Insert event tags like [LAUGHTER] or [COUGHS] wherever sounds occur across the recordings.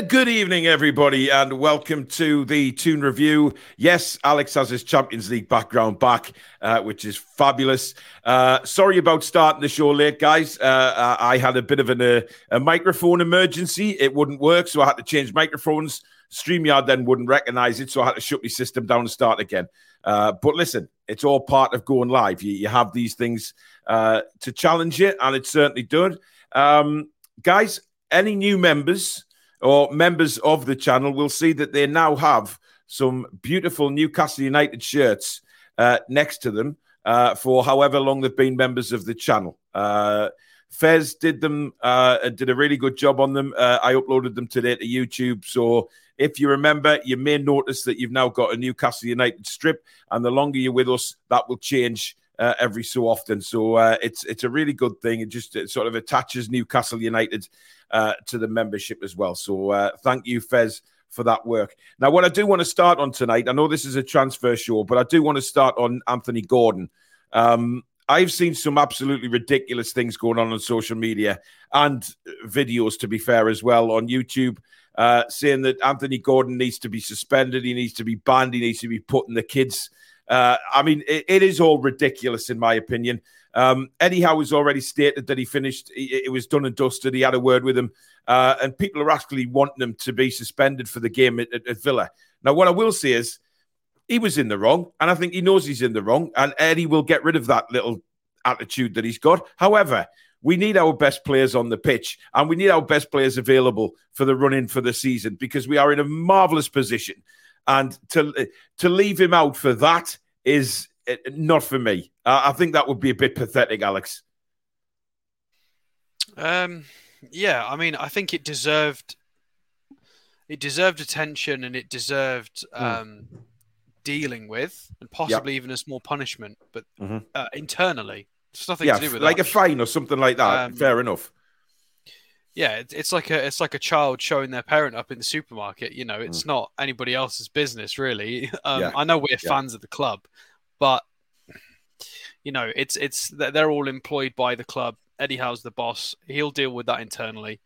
Good evening, everybody, and welcome to the Toon Review. Yes, Alex has his Champions League background back, uh, which is fabulous. Uh, sorry about starting the show late, guys. Uh, I had a bit of an, uh, a microphone emergency. It wouldn't work, so I had to change microphones. StreamYard then wouldn't recognize it, so I had to shut my system down and start again. Uh, but listen, it's all part of going live. You, you have these things uh, to challenge it, and it certainly did. Um, guys, any new members? Or members of the channel will see that they now have some beautiful Newcastle United shirts uh, next to them uh, for however long they've been members of the channel. Uh, Fez did them, uh, did a really good job on them. Uh, I uploaded them today to YouTube. So if you remember, you may notice that you've now got a Newcastle United strip, and the longer you're with us, that will change. Uh, every so often, so uh, it's it's a really good thing. It just it sort of attaches Newcastle United uh, to the membership as well. So uh, thank you, Fez, for that work. Now, what I do want to start on tonight, I know this is a transfer show, but I do want to start on Anthony Gordon. Um, I've seen some absolutely ridiculous things going on on social media and videos, to be fair, as well on YouTube, uh, saying that Anthony Gordon needs to be suspended, he needs to be banned, he needs to be put in the kids. Uh, I mean, it, it is all ridiculous, in my opinion. Um, Eddie Howe has already stated that he finished, it was done and dusted. He had a word with him, uh, and people are actually wanting him to be suspended for the game at, at, at, Villa. Now, what I will say is, he was in the wrong, and I think he knows he's in the wrong, and Eddie will get rid of that little attitude that he's got. However, we need our best players on the pitch, and we need our best players available for the run in for the season because we are in a marvelous position. And to to leave him out for that is uh, not for me. I think that would be a bit pathetic, Alex. Um, yeah, I mean, I think it deserved it deserved attention and it deserved hmm. um, mm. dealing with, and possibly yep. even a small punishment. But mm-hmm. uh, internally, it's nothing yeah, to do with like that. a fine or something like that. Um, Fair enough. Yeah, it's like a it's like a child showing their parent up in the supermarket. You know, it's mm. not anybody else's business, really. [LAUGHS] Um, yeah. I know we're yeah. fans of the club, but you know, it's it's they're all employed by the club. Eddie Howe's the boss. He'll deal with that internally.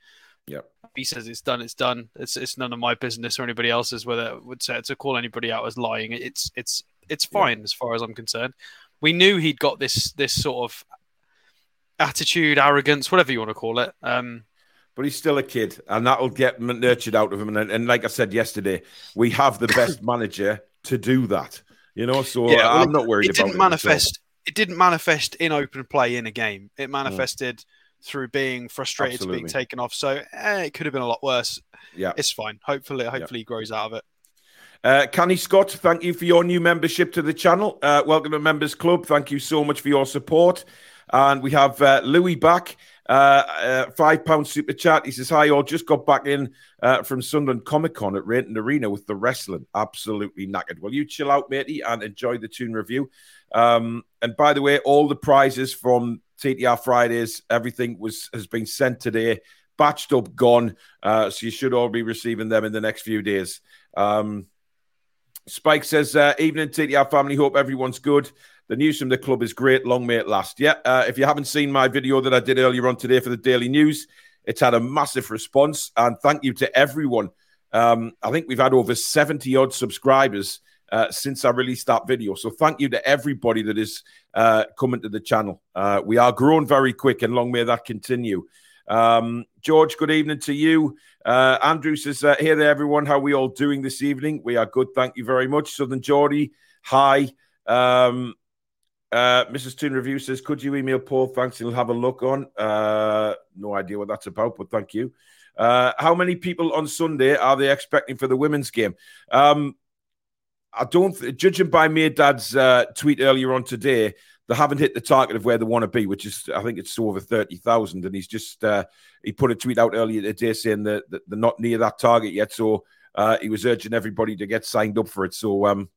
Yeah. He says it's done. It's done. It's it's none of my business or anybody else's whether would say to call anybody out as lying. It's it's it's fine yeah. as far as I'm concerned. We knew he'd got this this sort of attitude, arrogance, whatever you want to call it. Um, but he's still a kid, and that'll get nurtured out of him. And, and like I said yesterday, we have the best [COUGHS] manager to do that. You know, so yeah, I'm not worried it about didn't manifest. It didn't manifest in open play in a game. It mm. manifested mm. through being frustrated Absolutely. being taken off. So eh, it could have been a lot worse. Yeah, it's fine. Hopefully, hopefully yeah. he grows out of it. Uh, Canny Scott, thank you for your new membership to the channel. Uh, welcome to Members Club. Thank you so much for your support. And we have uh, Louis back. Uh, uh, five pound super chat. He says, "Hi, all. Just got back in uh, from Sunderland Comic Con at Rainton Arena with the wrestling. Absolutely knackered. Well, you chill out, matey, and enjoy the Toon Review. Um, and by the way, all the prizes from TTR Fridays, everything was has been sent today, batched up, gone. Uh, so you should all be receiving them in the next few days. Um, Spike says, uh, "Evening, TTR family. Hope everyone's good." The news from the club is great. Long may it last. Yeah. Uh, if you haven't seen my video that I did earlier on today for the Daily News, it's had a massive response. And thank you to everyone. Um, I think we've had over 70 odd subscribers uh, since I released that video. So thank you to everybody that is uh, coming to the channel. Uh, we are growing very quick, and long may that continue. Um, George, good evening to you. Uh, Andrew says, uh, Hey there, everyone. How are we all doing this evening? We are good. Thank you very much. Southern Geordie, hi. Um, uh, Mrs. Toon Review says, Could you email Paul? Thanks. He'll have a look on. Uh, no idea what that's about, but thank you. Uh, how many people on Sunday are they expecting for the women's game? Um, I don't, judging by me dad's uh, tweet earlier on today, they haven't hit the target of where they want to be, which is, I think it's over 30,000. And he's just, uh, he put a tweet out earlier today saying that, that they're not near that target yet. So uh, he was urging everybody to get signed up for it. So um,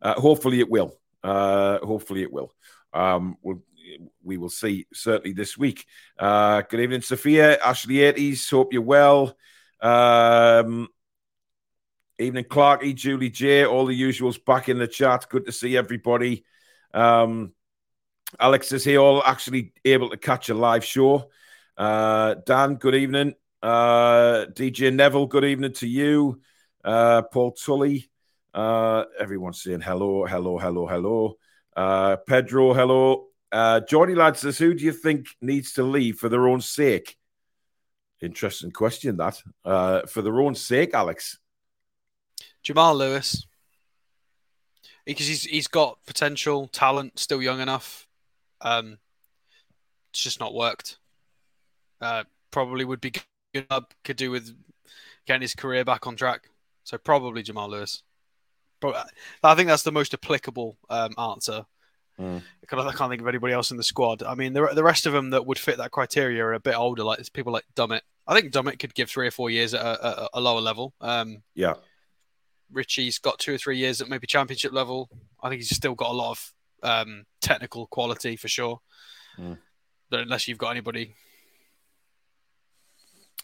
uh, hopefully it will. Uh, hopefully, it will. Um, we'll we will see certainly this week. Uh, good evening, Sophia, Ashley 80s. Hope you're well. Um, evening, Clarky, Julie J. All the usuals back in the chat. Good to see everybody. Um, Alex is here, all actually able to catch a live show. Uh, Dan, good evening. Uh, DJ Neville, good evening to you. Uh, Paul Tully. Uh, everyone's saying hello, hello, hello, hello. Uh, Pedro, hello. Uh, Johnny Lad says, Who do you think needs to leave for their own sake? Interesting question, that. Uh, for their own sake, Alex. Jamal Lewis. Because he's he's got potential, talent, still young enough. Um, it's just not worked. Uh, probably would be good. Could do with getting his career back on track. So probably Jamal Lewis. But I think that's the most applicable um, answer. Mm. I can't think of anybody else in the squad. I mean, the, the rest of them that would fit that criteria are a bit older, like there's people like Dummett. I think Dummett could give three or four years at a, a, a lower level. Um, yeah. Ritchie's got two or three years at maybe championship level. I think he's still got a lot of um, technical quality for sure. Mm. But unless you've got anybody.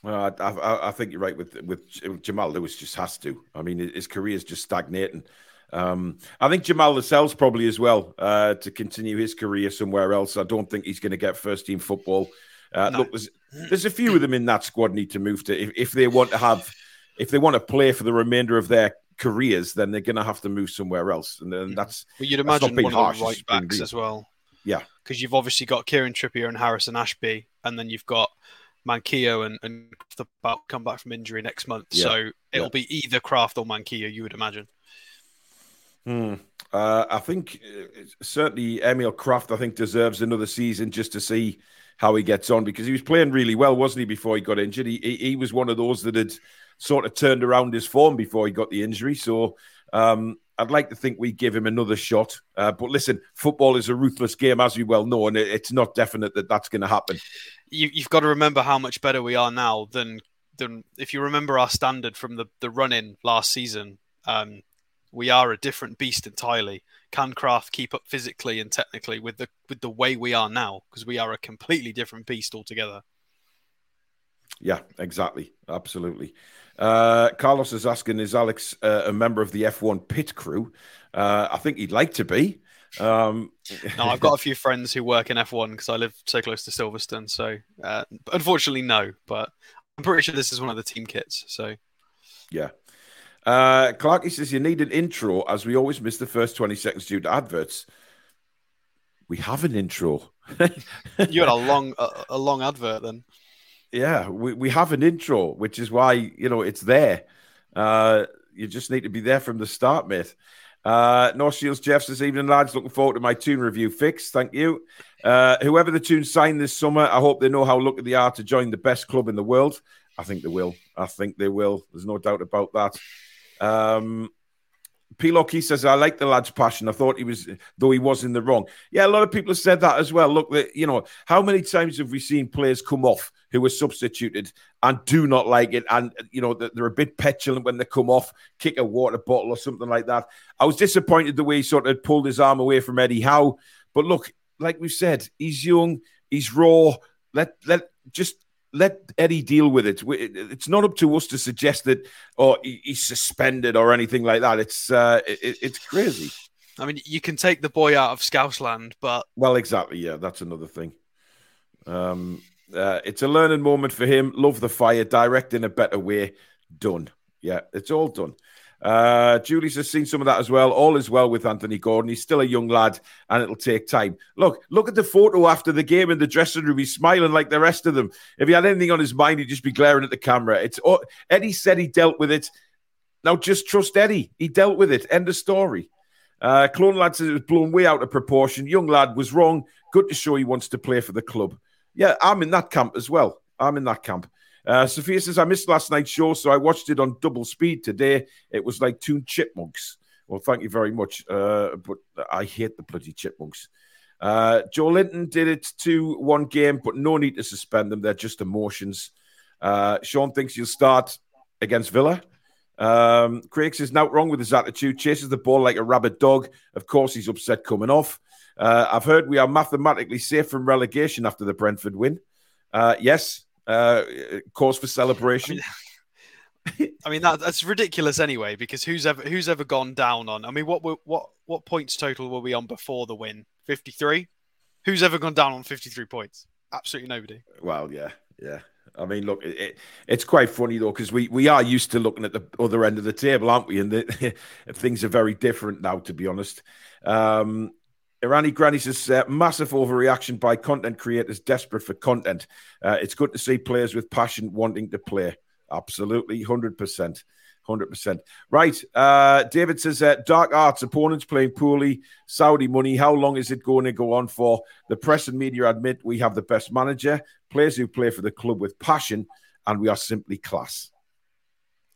Well, I, I, I, think you're right with with Jamal Lewis. Just has to. I mean, his career is just stagnating. Um, I think Jamal Lascelles probably as well uh, to continue his career somewhere else. I don't think he's going to get first team football. Uh, no. Look, there's, there's a few of them in that squad need to move to if, if they want to have if they want to play for the remainder of their careers, then they're going to have to move somewhere else, and then that's. Well, you'd imagine one harsh, of the right backs as well. Yeah, because you've obviously got Kieran Trippier and Harrison Ashby, and then you've got Manquillo and, and about come back from injury next month. Yeah. So it'll yeah. be either Krafth or Manquillo, you would imagine. Hmm. Uh, I think uh, certainly Emil Krafth, I think, deserves another season just to see how he gets on because he was playing really well, wasn't he, before he got injured? He, he, he was one of those that had sort of turned around his form before he got the injury. So um, I'd like to think we give him another shot. Uh, but listen, football is a ruthless game, as we well know, and it's not definite that that's going to happen. You, have got to remember how much better we are now than than if you remember our standard from the the run in last season. Um, we are a different beast entirely. Can Krafth keep up physically and technically with the with the way we are now? Because we are a completely different beast altogether. Yeah, exactly, absolutely. Uh, Carlos is asking, is Alex uh, a member of the F1 pit crew? Uh, I think he'd like to be. Um... no, I've got a few friends who work in F1 because I live so close to Silverstone. So, uh, unfortunately, no. But I'm pretty sure this is one of the team kits. So, yeah. Uh, Clarky says you need an intro, as we always miss the first 20 seconds due to adverts. We have an intro. [LAUGHS] you had a long, a, a long advert then. Yeah, we, we have an intro, which is why you know it's there. Uh, you just need to be there from the start, mate. Uh, North Shields Jeff this evening, lads. Looking forward to my Toon Review fix. Thank you. Uh, whoever the Toon signed this summer, I hope they know how lucky they are to join the best club in the world. I think they will. I think they will. There's no doubt about that. Um, Pilock, says, I like the lad's passion. I thought he was, though he was in the wrong. Yeah, a lot of people have said that as well. Look, you know, how many times have we seen players come off who were substituted and do not like it? And, you know, they're a bit petulant when they come off, kick a water bottle or something like that. I was disappointed the way he sort of pulled his arm away from Eddie Howe. But look, like we've said, he's young, he's raw. Let, let, just let Eddie deal with it. It's not up to us to suggest that, or he's suspended or anything like that. It's uh, it, it's crazy. I mean, you can take the boy out of Scousland, but well, exactly. Yeah, that's another thing. Um, uh, it's a learning moment for him. Love the fire, direct in a better way. Done. Yeah, it's all done. Uh, Julie's has seen some of that as well. All is well with Anthony Gordon. He's still a young lad, and it'll take time. Look, look at the photo after the game in the dressing room. He's smiling like the rest of them. If he had anything on his mind, he'd just be glaring at the camera. It's oh, Eddie said he dealt with it. Now just trust Eddie. He dealt with it. End of story. Uh, Clone lad says it was blown way out of proportion. Young lad was wrong. Good to show he wants to play for the club. Yeah, I'm in that camp as well. I'm in that camp. Uh, Sophia says, I missed last night's show, so I watched it on double speed today. It was like two chipmunks. Well, thank you very much. Uh, but I hate the bloody chipmunks. Uh, Joelinton did it to one game, but no need to suspend them. They're just emotions. Uh, Sean thinks he'll start against Villa. Um, Craig says, not wrong with his attitude. Chases the ball like a rabid dog. Of course, he's upset coming off. Uh, I've heard we are mathematically safe from relegation after the Brentford win. Uh, yes, uh, cause for celebration. I mean, [LAUGHS] I mean that, that's ridiculous anyway. Because who's ever who's ever gone down on? I mean, what what what points total were we on before the win? Fifty three. Who's ever gone down on fifty three points? Absolutely nobody. Well, yeah, yeah. I mean, look, it, it's quite funny though because we we are used to looking at the other end of the table, aren't we? And the, [LAUGHS] things are very different now, to be honest. Um, Irani Granny says uh, massive overreaction by content creators desperate for content. Uh, it's good to see players with passion wanting to play. Absolutely, hundred percent. 100%. Right. Uh, David says uh, dark arts opponents playing poorly, Saudi money. How long is it going to go on for? The press and media admit we have the best manager, players who play for the club with passion, and we are simply class.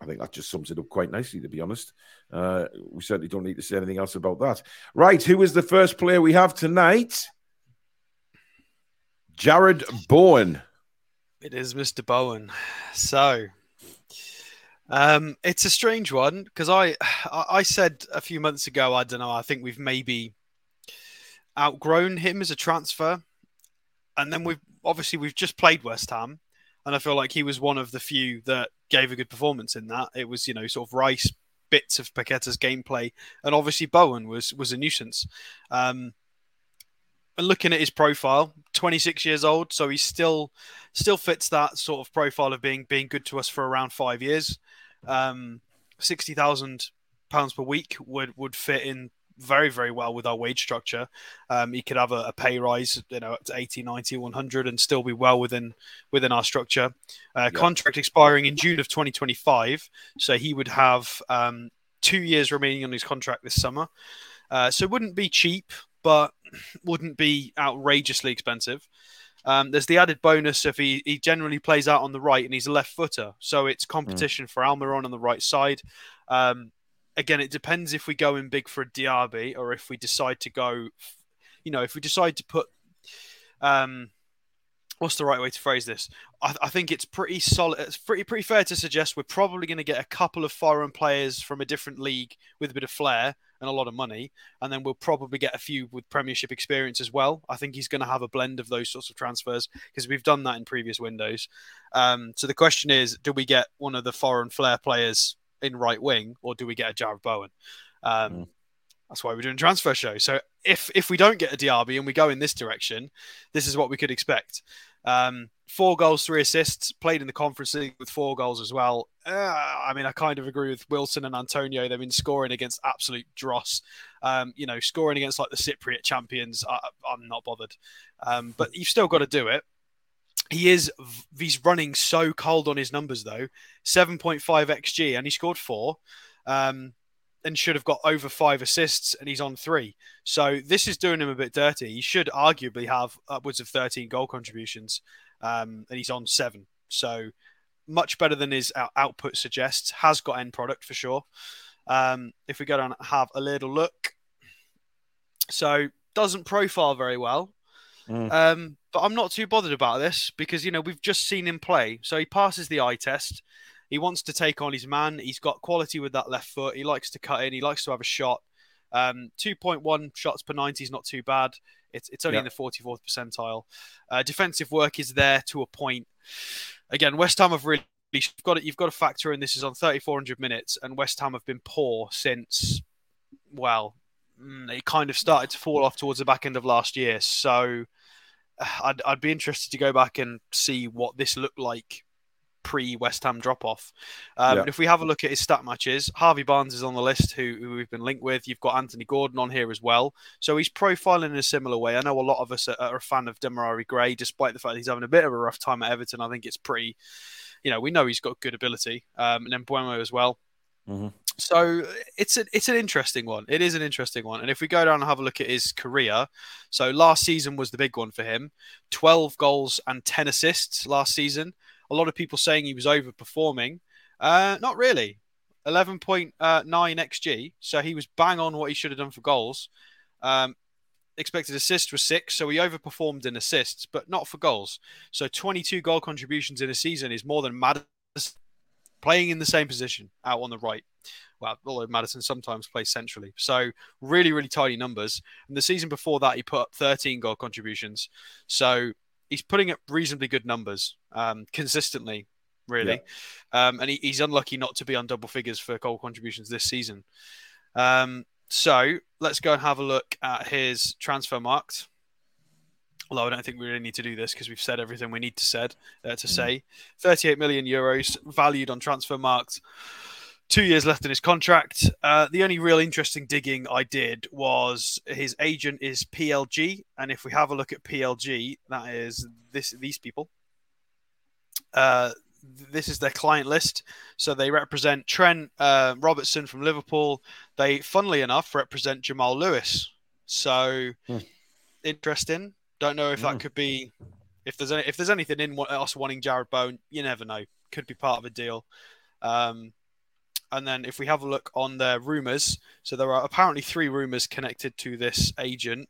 I think that just sums it up quite nicely, to be honest. Uh, we certainly don't need to say anything else about that. Right. Who is the first player we have tonight? Jarrod Bowen. It is Mr. Bowen. So um, it's a strange one because I I said a few months ago I don't know I think we've maybe outgrown him as a transfer, and then we've obviously we've just played West Ham, and I feel like he was one of the few that gave a good performance in that. It was you know sort of Rice bits of Paqueta's gameplay, and obviously Bowen was was a nuisance. Um, and looking at his profile, 26 years old, so he still still fits that sort of profile of being being good to us for around five years. Um, Sixty thousand pounds per week would would fit in very very well with our wage structure um, he could have a, a, pay rise you know to 80 90 100 and still be well within within our structure uh, yep. contract expiring in june of 2025 so he would have um, two years remaining on his contract this summer uh, so it wouldn't be cheap but [CLEARS THROAT] wouldn't be outrageously expensive um, there's the added bonus if he, he generally plays out on the right and he's a left footer. So it's hmm. competition mm. for Almiron on the right side. Um, again, it depends if we go in big for a Diaby or if we decide to go, you know, if we decide to put um, what's the right way to phrase this? I, I, think it's pretty solid. It's pretty pretty fair to suggest we're probably going to get a couple of foreign players from a different league with a bit of flair and a lot of money, and then we'll probably get a few with Premiership experience as well. I think he's going to have a blend of those sorts of transfers because we've done that in previous windows. Um, so the question is, do we get one of the foreign flair players in right wing, or do we get a Jarrod Bowen? Um, mm. That's why we're doing a transfer show. So if if we don't get a Diaby and we go in this direction, this is what we could expect. Um, four goals, three assists, played in the Conference League with four goals as well. Uh, I mean, I kind of agree with Wilson and Antonio. They've been scoring against absolute dross. Um, you know, scoring against like the Cypriot champions, I, am not bothered. Um, but you've still got to do it. He is, he's running so cold on his numbers though 7.5 XG, and he scored four. Um, and should have got over five assists, and he's on three. So this is doing him a bit dirty. He should arguably have upwards of 13 goal contributions, um, and he's on seven. So much better than his output suggests. Has got end product for sure. Um, if we go down and have a little look, so doesn't profile very well. Mm. But I'm not too bothered about this because you know we've just seen him play, so he passes the eye test. He wants to take on his man. He's got quality with that left foot. He likes to cut in. He likes to have a shot. Um, 2.1 shots per 90 is not too bad. It's, it's only in the 44th percentile. Uh, defensive work is there to a point. Again, West Ham have really you've got to, you've got to factor in this is on 3,400 minutes, and West Ham have been poor since well, mm, it kind of started to fall off towards the back end of last year. So I'd, I'd be interested to go back and see what this looked like pre West Ham drop off. Um, yeah. If we have a look at his stat matches, Harvey Barnes is on the list, who, who, we've been linked with. You've got Anthony Gordon on here as well. So he's profiling in a similar way. I know a lot of us are, are a fan of Demarai Gray, despite the fact he's having a bit of a rough time at Everton. I think it's pretty, you know, we know he's got good ability. Um, and then Mbeumo as well. Mm-hmm. So it's a, it's an interesting one. It is an interesting one. And if we go down and have a look at his career, so last season was the big one for him. 12 goals and 10 assists last season a lot of people saying he was overperforming. Uh, not really. 11.9 xG, so he was bang on what he should have done for goals. Um, expected assist was six, so he overperformed in assists, but not for goals. So 22 goal contributions in a season is more than Maddison playing in the same position out on the right. Well, although Maddison sometimes plays centrally. So really, really tiny numbers. And the season before that, he put up 13 goal contributions. So he's putting up reasonably good numbers um, consistently, really. Yeah. Um, and he, he's unlucky not to be on double figures for goal contributions this season. Um, so let's go and have a look at his Transfermarkt. Although I don't think we really need to do this because we've said everything we need to said uh, to mm. say. 38 million euros valued on Transfermarkt. Two years left in his contract. Uh, the only real interesting digging I did was his agent is PLG, and if we have a look at PLG, that is this these people. Uh, this is their client list. So they represent Trent uh, Robertson from Liverpool. They, funnily enough, represent Jamal Lewis. So hmm. interesting. Don't know if that hmm. could be if there's any, if there's anything in us wanting Jarrod Bowen. You never know. Could be part of a deal. Um, and then if we have a look on their rumors, so there are apparently three rumors connected to this agent.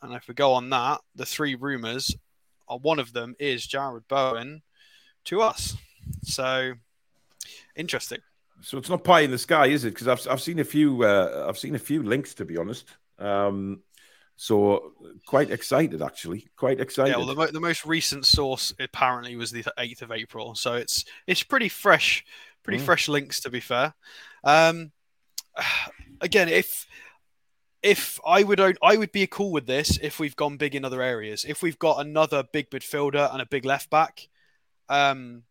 And if we go on that, the three rumors, uh, one of them is Jarrod Bowen to us. So interesting. So it's not pie in the sky, is it? Because I've I've seen a few uh, I've seen a few links to be honest. Um, so quite excited, actually, quite excited. Yeah, well, the, mo- the most recent source apparently was the eighth of April, so it's it's pretty fresh, pretty mm. fresh links to be fair. Um, again, if if I would own, I would be cool with this if we've gone big in other areas. If we've got another big midfielder and a big left back, um,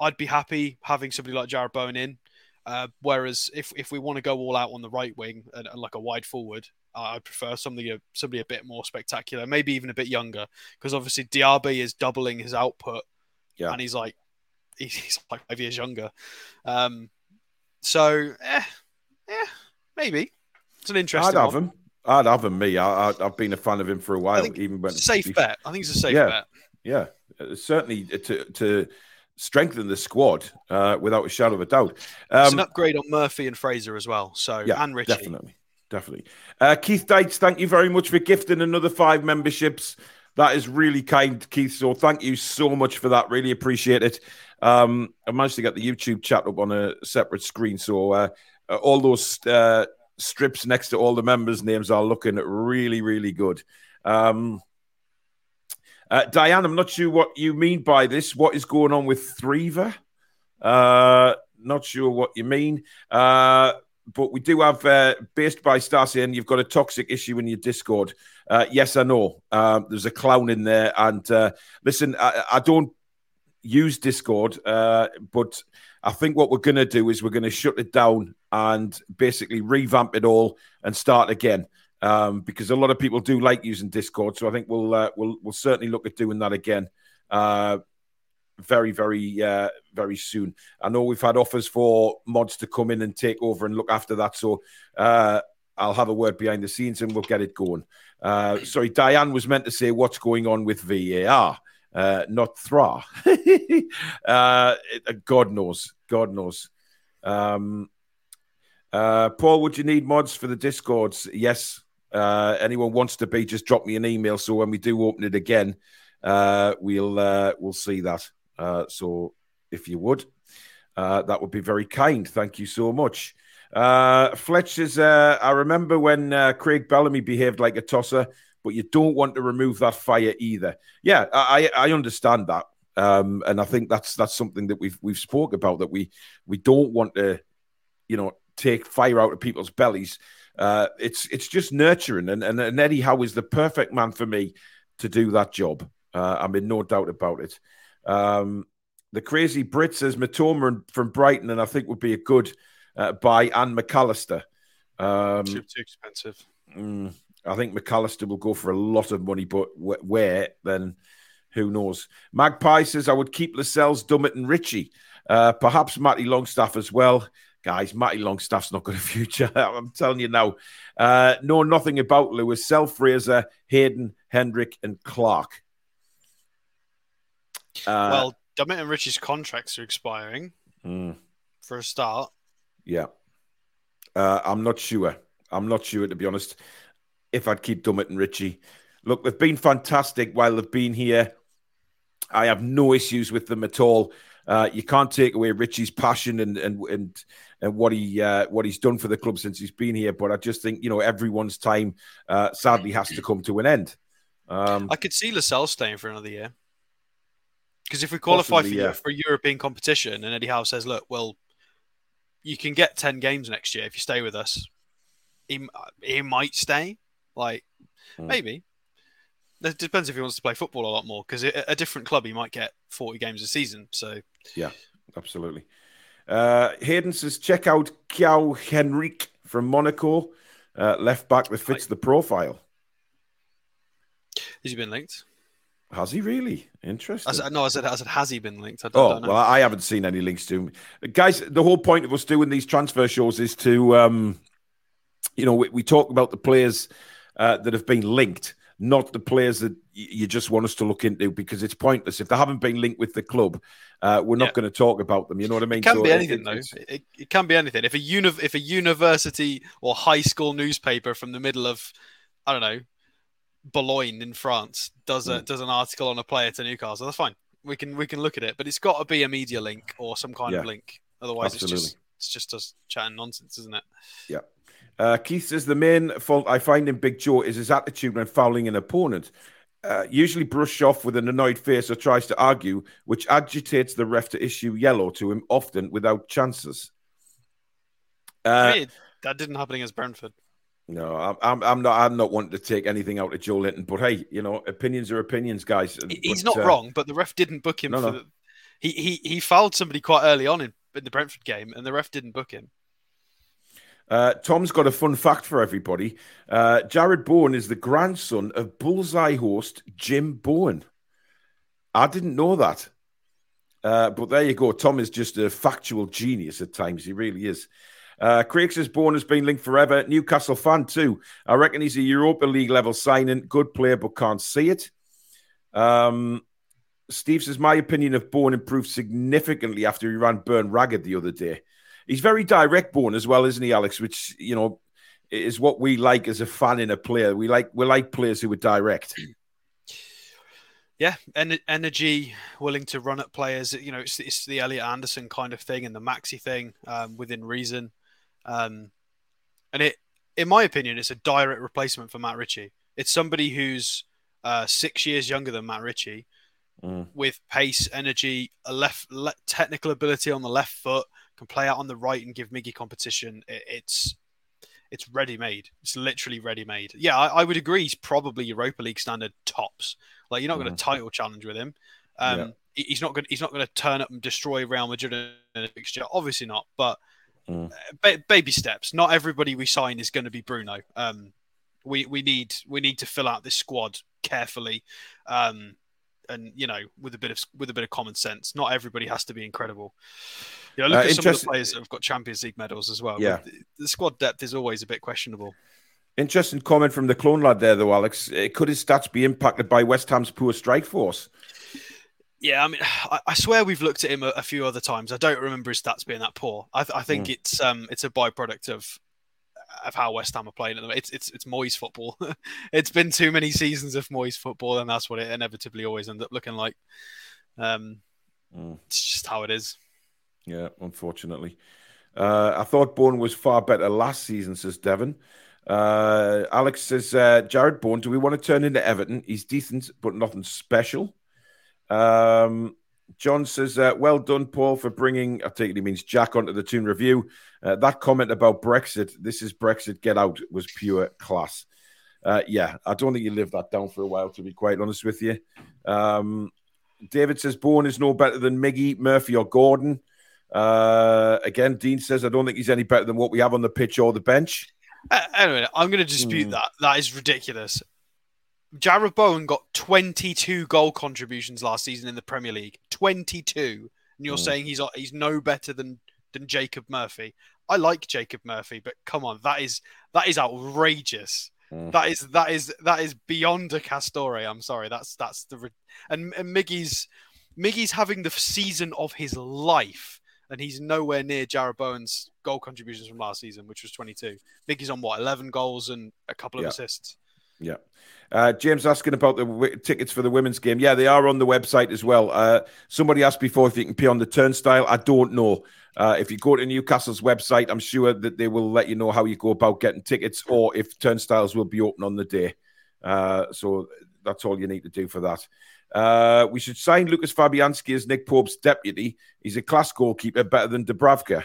I'd be happy having somebody like Jarrod Bowen in. Uh, whereas if, if we want to go all out on the right wing and, and like a wide forward, I prefer somebody a, somebody a bit more spectacular, maybe even a bit younger, because obviously Diaby is doubling his output, yeah. and he's like he's, [LAUGHS] he's like five years younger. Um, so, eh, yeah, maybe it's an interesting. I'd have one. him. I'd have him. Me, I, have been a fan of him for a while. Even when safe bet. I think it's a safe yeah, bet. Yeah, uh, certainly to to strengthen the squad uh, without a shadow of a doubt. Um, it's an upgrade on Murphy and Fraser as well. So yeah, and Ritchie. Definitely, definitely. Uh, Keith Dites, thank you very much for gifting another five memberships. That is really kind, Keith. So thank you so much for that. Really appreciate it. Um, I managed to get the YouTube chat up on a separate screen, so uh, uh all those uh, strips next to all the members' names are looking really, really good. Um, uh, Diane, I'm not sure what you mean by this. What is going on with Threaver? Uh, not sure what you mean. Uh, but we do have, uh, based by Star saying you've got a toxic issue in your Discord. Uh, yes, I know. Um, there's a clown in there. And uh, listen, I, I, don't use Discord, uh, but I think what we're going to do is we're going to shut it down and basically revamp it all and start again um, because a lot of people do like using Discord. So I think we'll uh, we'll we'll certainly look at doing that again. Uh, very, very, uh, very soon. I know we've had offers for mods to come in and take over and look after that. So uh, I'll have a word behind the scenes and we'll get it going. Uh, sorry, Diane was meant to say what's going on with VAR, uh, not Thra. [LAUGHS] uh, God knows. God knows. Um, uh, Paul, would you need mods for the discords? Yes, uh, anyone wants to be, just drop me an email. So when we do open it again, uh, we'll uh, we'll see that. Uh, so if you would, uh, that would be very kind. Thank you so much. Uh, Fletch says, uh, I remember when uh, Craig Bellamy behaved like a tosser, but you don't want to remove that fire either. Yeah, I, I understand that. Um, and I think that's that's something that we've we've spoke about that we we don't want to, you know, take fire out of people's bellies uh, it's it's just nurturing, and, and, and Eddie Howe is the perfect man for me to do that job. Uh, I'm in no doubt about it. Um, the crazy Brit says Mitoma from Brighton, and I think would be a good uh, buy. And Mac Allister, um, too, too expensive. Mm, I think Mac Allister will go for a lot of money, but where then? Who knows? Magpie says I would keep Lascelles, Dummett, and Ritchie. Uh, perhaps Matty Longstaff as well guys, Matty Longstaff's not got a [LAUGHS] future. I'm telling you now. Uh, know nothing about Lewis, Sell Fraser, Hayden, Hendrick, and Clark. Uh, well, Dummett and Ritchie's contracts are expiring mm. for a start. Yeah. Uh, I'm not sure. I'm not sure, to be honest, if I'd keep Dummett and Ritchie. Look, they've been fantastic while they've been here. I have no issues with them at all. Uh, you can't take away Ritchie's passion and and and and what he uh, what he's done for the club since he's been here. But I just think you know everyone's time uh, sadly has to come to an end. Um, I could see Lascelles staying for another year because if we qualify for, yeah. for European competition and Eddie Howe says, "Look, well, you can get ten games next year if you stay with us," he he might stay. Like hmm. maybe. It depends if he wants to play football a lot more because a different club he might get 40 games a season. So yeah, absolutely. Uh, Hayden says check out Caio Henrique from Monaco, uh, left back that fits the profile. Has he been linked? Has he really? Interesting. I said, no, I said, I said, has he been linked? I don't, oh, well, I haven't seen any links to him. Guys, the whole point of us doing these transfer shows is to, um, you know, we, we talk about the players uh, that have been linked, not the players that you just want us to look into because it's pointless. If they haven't been linked with the club, uh, we're not yeah. going to talk about them. You know what I mean? It can so be anything, it, though. It, it, can be anything. If a uni- if a university or high school newspaper from the middle of, I don't know, Boulogne in France does a mm. does an article on a player to Newcastle, that's fine. We can we can look at it, but it's got to be a media link or some kind yeah. of link. Otherwise, Absolutely. it's just it's just us chatting nonsense, isn't it? Yeah. Uh, Keith says the main fault I find in Big Joe is his attitude when fouling an opponent. Uh, usually brushed off with an annoyed face or tries to argue, which agitates the ref to issue yellow to him, often without chances. Uh, that didn't happen against Brentford. No, I'm, I'm not. I'm not wanting to take anything out of Joelinton, but hey, you know, opinions are opinions, guys. He's but, not uh, wrong, but the ref didn't book him. No, for no. The, he he he fouled somebody quite early on in, in the Brentford game, and the ref didn't book him. Uh, Tom's got a fun fact for everybody. Uh, Jarrod Bowen is the grandson of Bullseye host Jim Bowen. I didn't know that. Uh, but there you go. Tom is just a factual genius at times. He really is. Uh, Craig says Bowen has been linked forever. Newcastle fan too. I reckon he's a Europa League level signing. Good player, but can't see it. Um, Steve says my opinion of Bowen improved significantly after he ran Burn ragged the other day. He's very direct, Bowen as well, isn't he, Alex? Which you know is what we like as a fan in a player. We like we like players who are direct. Yeah, en- energy, willing to run at players. You know, it's, it's the Elliot Anderson kind of thing and the Maxi thing um, within reason. Um, and it, in my opinion, it's a direct replacement for Matt Ritchie. It's somebody who's uh, six years younger than Matt Ritchie, mm. with pace, energy, a left le- technical ability on the left foot, can play out on the right and give Miggy competition. It, it's it's ready made. It's literally ready made. Yeah, I, I, would agree. He's probably Europa League standard tops. Like you're not mm. going to title challenge with him. Um, yeah. He's not going. He's not going to turn up and destroy Real Madrid in a fixture. Obviously not. But Mm. Ba- baby steps. Not everybody we sign is going to be Bruno. Um, we we need we need to fill out this squad carefully, um, and you know with a bit of with a bit of common sense. Not everybody has to be incredible. You know, look uh, at some of the players that have got Champions League medals as well. Yeah, the, the squad depth is always a bit questionable. Interesting comment from the clone lad there, though, Alex. Uh, could his stats be impacted by West Ham's poor strike force? Yeah, I mean, [SIGHS] I, I swear we've looked at him a, a, few other times. I don't remember his stats being that poor. I, th- I think mm. it's um it's a byproduct of of how West Ham are playing at the It's it's it's Moyes football. [LAUGHS] it's been too many seasons of Moyes football, and that's what it inevitably always ends up looking like. Um, mm. it's just how it is. Yeah, unfortunately. Uh, I thought Bowen was far better last season, says Devon. Uh, Alex says, uh, Jarrod Bowen, do we want to turn into Everton? He's decent, but nothing special. Um, John says, uh, well done, Paul, for bringing, I take it he means Jack onto the Toon Review. Uh, that comment about Brexit, this is Brexit, get out, was pure class. Uh, yeah, I don't think you lived that down for a while, to be quite honest with you. Um, David says, Bowen is no better than Miggy, Murphy, or Gordon. Uh, again, Dean says, I don't think he's any better than what we have on the pitch or the bench. Uh, anyway, I'm going to dispute mm. that. That is ridiculous. Jarrod Bowen got 22 goal contributions last season in the Premier League. 22. And you're mm. saying he's he's no better than than Jacob Murphy. I like Jacob Murphy, but come on, that is that is outrageous. Mm. That is that is that is beyond a Castore. I'm sorry. That's that's the and, and Miggy's Miggy's having the season of his life, and he's nowhere near Jarrod Bowen's goal contributions from last season, which was 22. Miggy's on what 11 goals and a couple of yeah. assists. Yeah. Uh, James asking about the w- tickets for the women's game. Yeah, they are on the website as well. Uh, somebody asked before if you can pay on the turnstile. I don't know. Uh, if you go to Newcastle's website, I'm sure that they will let you know how you go about getting tickets or if turnstiles will be open on the day. Uh, so that's all you need to do for that. Uh, we should sign Lucas Fabianski as Nick Pope's deputy. He's a class goalkeeper, better than Dubravka.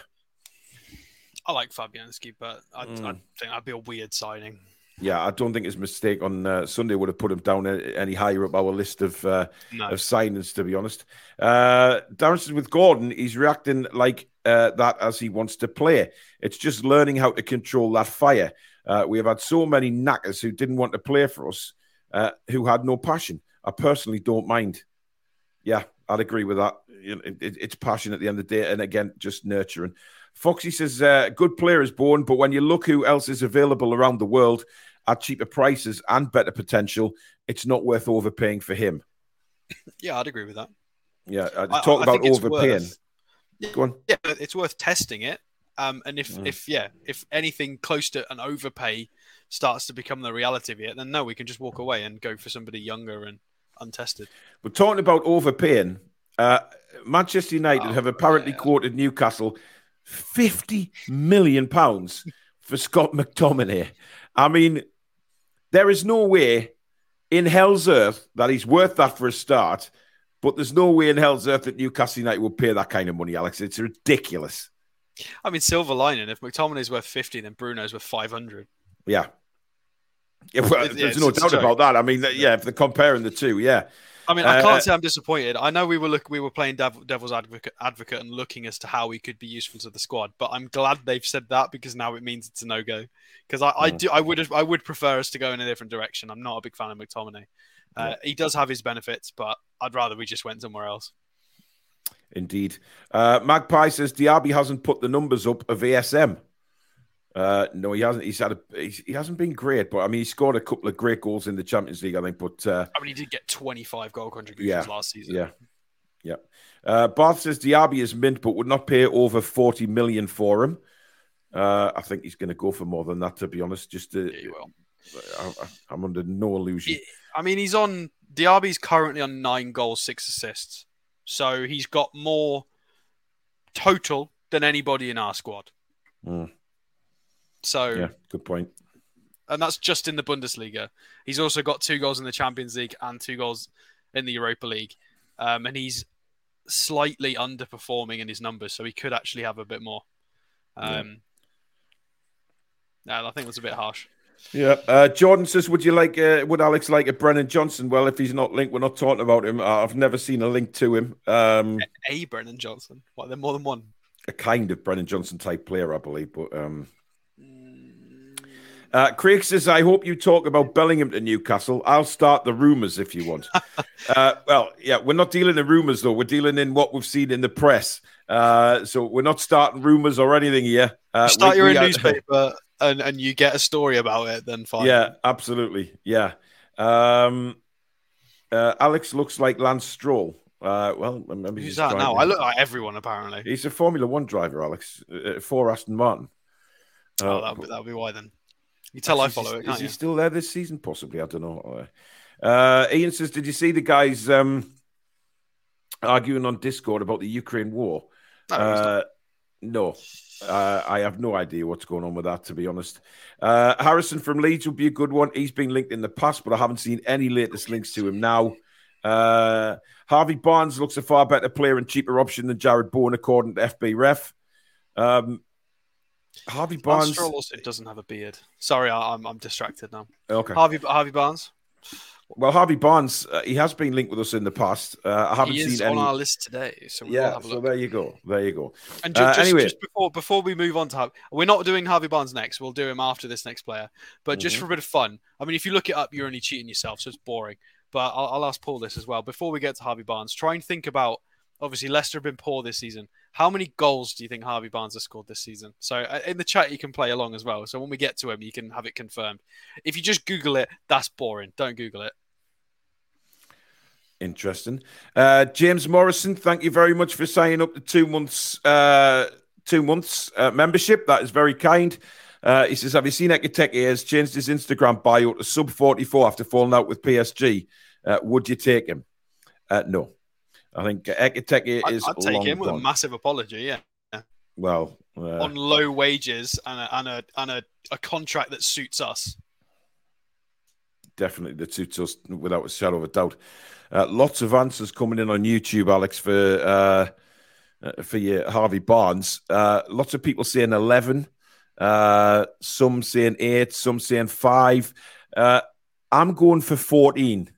I like Fabianski, but I, mm. I think that'd be a weird signing. Yeah, I don't think his mistake on uh, Sunday would have put him down any higher up our list of uh, no. of signings. To be honest, uh, Darren says with Gordon, he's reacting like uh, that as he wants to play. It's just learning how to control that fire. Uh, we have had so many knackers who didn't want to play for us, uh, who had no passion. I personally don't mind. Yeah, I'd agree with that. It, it, it's passion at the end of the day, and again, just nurturing. Foxy says, uh, good player is born, but when you look who else is available around the world at cheaper prices and better potential, it's not worth overpaying for him. Yeah, I'd agree with that. Yeah, uh, talk I, about I overpaying. Worth, Go on. Yeah, it's worth testing it. Um, and if, mm. if yeah, if anything close to an overpay starts to become the reality of it, then no, we can just walk away and go for somebody younger and untested. But talking about overpaying, uh, Manchester United oh, have apparently yeah. quoted Newcastle 50 million pounds for Scott McTominay. I mean, there is no way in hell's earth that he's worth that for a start, but there's no way in hell's earth that Newcastle United will pay that kind of money, Alex. It's ridiculous. I mean, silver lining. If McTominay's worth 50, then Bruno's worth 500. Yeah. Yeah, well, there's no doubt about that. I mean, yeah, if they're comparing the two, yeah. I mean, I can't uh, say I'm disappointed. I know we were look, we were playing devil's advocate, advocate and looking as to how we could be useful to the squad, but I'm glad they've said that because now it means it's a no go. Because I, I, do I would I would prefer us to go in a different direction. I'm not a big fan of McTominay. Uh, yeah. He does have his benefits, but I'd rather we just went somewhere else. Indeed, uh, Magpie says Diaby hasn't put the numbers up of ASM. Uh, no, he hasn't. He's had a. He's, he hasn't been great, but I mean, he scored a couple of great goals in the Champions League, I think. But uh, I mean, he did get 25 goal contributions yeah, last season. Yeah, yeah. Uh, Bath says Diaby is mint, but would not pay over 40 million for him. Uh, I think he's going to go for more than that, to be honest. Just to, yeah, I, am under no illusion. I mean, he's on. Diaby's currently on nine goals, six assists, so he's got more total than anybody in our squad. Mm. So yeah, good point. And that's just in the Bundesliga. He's also got two goals in the Champions League and two goals in the Europa League, um, and he's slightly underperforming in his numbers, so he could actually have a bit more. Um, yeah. No, I think that's a bit harsh. Yeah, uh, Jordan says, "Would you like? Uh, would Alex like a Brennan Johnson?" Well, if he's not linked, we're not talking about him. Uh, I've never seen a link to him. Um, a, a Brennan Johnson? What? There more than one? A kind of Brennan Johnson type player, I believe, but um, uh, Craig says, I hope you talk about Bellingham to Newcastle. I'll start the rumours if you want. [LAUGHS] uh, well, yeah, we're not dealing in rumours, though. We're dealing in what we've seen in the press. Uh, so we're not starting rumours or anything here. Uh, start we, your own newspaper [LAUGHS] and, and you get a story about it, then fine. Yeah, absolutely. Yeah. Um, uh, Alex looks like Lance Stroll. Uh, well, maybe who's that now? I look like everyone apparently. He's a Formula One driver, Alex, for Aston Martin. oh, that'll be, that'll be why then. You tell I follow it. Is he still there this season? Possibly. I don't know. Uh, Ian says, "Did you see the guys um, arguing on Discord about the Ukraine war?" No, uh, no. Uh, I have no idea what's going on with that, to be honest. Uh, Harrison from Leeds would be a good one. He's been linked in the past, but I haven't seen any latest links to him now. Uh, Harvey Barnes looks a far better player and cheaper option than Jarrod Bowen, according to FB Ref. Um, Harvey Barnes. Stroll also doesn't have a beard. Sorry, I, am I'm distracted now. Okay. Harvey Harvey Barnes. Well, Harvey Barnes, uh, he has been linked with us in the past. Uh, I haven't he is seen any... on our list today, so yeah. So there you go. There you go. And just, uh, anyway, just before before we move on to Harvey, we're not doing Harvey Barnes next. We'll do him after this next player. But just mm-hmm. for a bit of fun, I mean, if you look it up, you're only cheating yourself, so it's boring. But I'll, I'll ask Paul this as well. Before we get to Harvey Barnes, try and think about. Obviously, Leicester have been poor this season. How many goals do you think Harvey Barnes has scored this season? So uh, in the chat, you can play along as well. So when we get to him, you can have it confirmed. If you just Google it, that's boring. Don't Google it. Interesting. Uh, James Morrison, thank you very much for signing up to two months uh, two months uh, membership. That is very kind. Uh, he says, "Have you seen Ekitike has changed his Instagram bio to sub forty four after falling out with PSG? Uh, would you take him? No." I think Ekitike is. I'd take him with a massive apology. Yeah. Well, uh, on low wages and a, and a and a, a contract that suits us. Definitely, that suits us without a shadow of a doubt. Uh, lots of answers coming in on YouTube, Alex, for uh, for your Harvey Barnes. Uh, lots of people saying eleven. Uh, some saying eight, some saying five. Uh, I'm going for 14.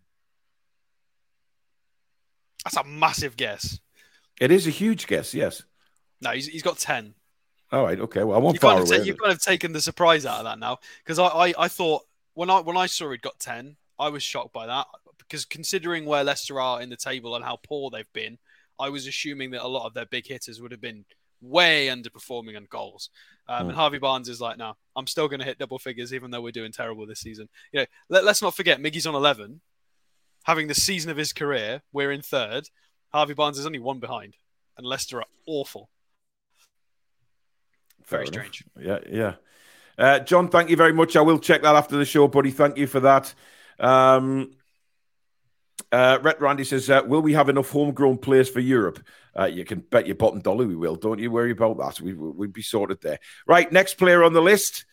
That's a massive guess. It is a huge guess, yes. No, he's, he's got 10. All right, okay. Well, I won't you've far away. Ta- you've kind of taken the surprise out of that now because I, I, I thought when I when I saw he'd got 10, I was shocked by that because considering where Leicester are in the table and how poor they've been, I was assuming that a lot of their big hitters would have been way underperforming on goals. Um, mm. And Harvey Barnes is like, no, I'm still going to hit double figures even though we're doing terrible this season. You know, let, us not forget Miggy's on 11, having the season of his career. We're in third. Harvey Barnes is only one behind, and Leicester are awful. Very strange. Yeah, yeah. Uh, John, thank you very much. I will check that after the show, buddy. Thank you for that. Um, uh, Rhett Randy says, uh, "Will we have enough homegrown players for Europe?" Uh, you can bet your bottom dollar we will. Don't you worry about that. We, we'd be sorted there. Right, next player on the list,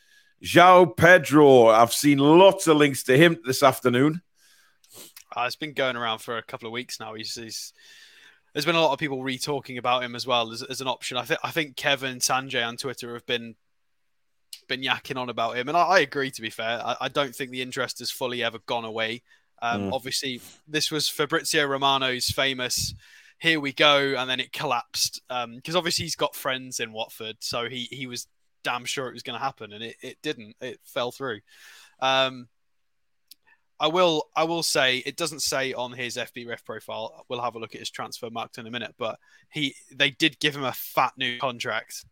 João Pedro. I've seen lots of links to him this afternoon. Uh, it's been going around for a couple of weeks now. He's, he's there's been a lot of people re-talking about him as well as, as an option. I think I think Kevin Sanjay on Twitter have been been yakking on about him, and I, I agree. To be fair, I, I, don't think the interest has fully ever gone away. Um, mm. Obviously, this was Fabrizio Romano's famous "Here we go," and then it collapsed because um, obviously he's got friends in Watford, so he he was damn sure it was going to happen, and it, it didn't. It fell through. Um, I will I will say it doesn't say on his FBref profile. We'll have a look at his Transfermarkt in a minute, but he they did give him a fat new contract,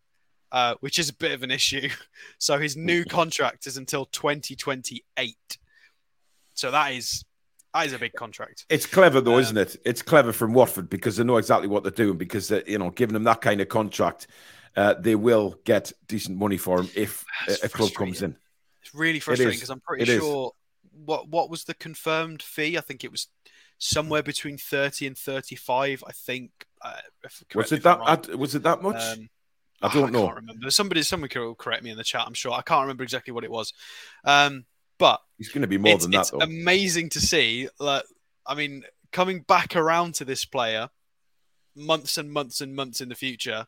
uh, which is a bit of an issue. [LAUGHS] So his new contract is until 2028. So that is that is a big contract. It's clever though, um, isn't it? It's clever from Watford because they know exactly what they're doing. Because uh, you know, giving them that kind of contract, uh, they will get decent money for him if [SIGHS] a club comes in. It's really frustrating because I'm pretty it sure. Is what what was the confirmed fee? I think it was somewhere between thirty and thirty-five. I think. Uh, was it that? was it that much? Um, I don't oh, know. I can't remember. Somebody, someone could correct me in the chat. I'm sure. I can't remember exactly what it was. Um, but he's going to be more than that. It's though. amazing to see. Like, I mean, coming back around to this player, months and months and months in the future,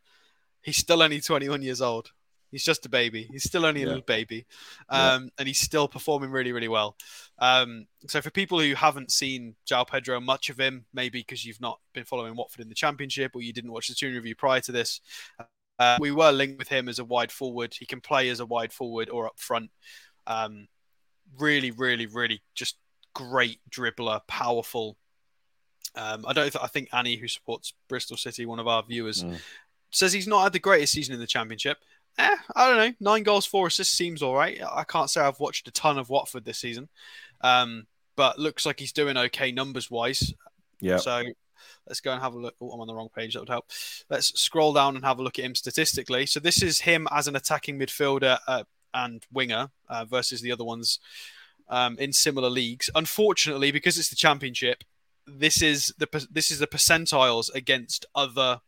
he's still only 21 years old. He's just a baby. He's still only a yeah. little baby, um, yeah. and he's still performing really, really well. Um, so for people who haven't seen João Pedro, much of him, maybe because you've not been following Watford in the Championship or you didn't watch the Toon Review prior to this, uh, we were linked with him as a wide forward. He can play as a wide forward or up front. Um, really, really, really, just great dribbler, powerful. Um, I don't. Th- I think Annie, who supports Bristol City, one of our viewers, mm. says he's not had the greatest season in the Championship eh, I don't know. Nine goals, four assists seems all right. I can't say I've watched a ton of Watford this season, um, but looks like he's doing okay numbers wise. Yeah. So let's go and have a look. Oh, I'm on the wrong page. That would help. Let's scroll down and have a look at him statistically. So this is him as an attacking midfielder uh, and winger uh, versus the other ones um, in similar leagues. Unfortunately, because it's the championship, this is the this is the percentiles against other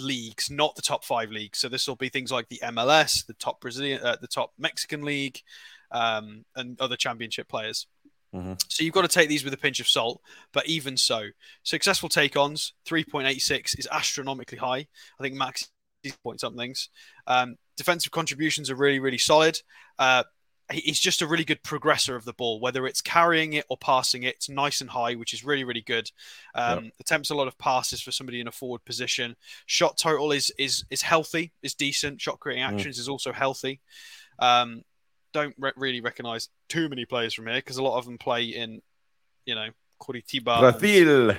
leagues, not the top five leagues. So this will be things like the MLS, the top Brazilian, uh, the top Mexican league, um, and other championship players. Mm-hmm. So you've got to take these with a pinch of salt. But even so, successful take-ons, 3.86 is astronomically high. I think max point somethings. Um, defensive contributions are really, really solid. Uh, he's just a really good progressor of the ball, whether it's carrying it or passing it. It's nice and high, which is really, really good. Um, yep. Attempts a lot of passes for somebody in a forward position. Shot total is is is healthy, is decent. Shot creating mm. actions mm. is also healthy. Um, don't re- really recognize too many players from here because a lot of them play in, you know, Curitiba. Brazil. And,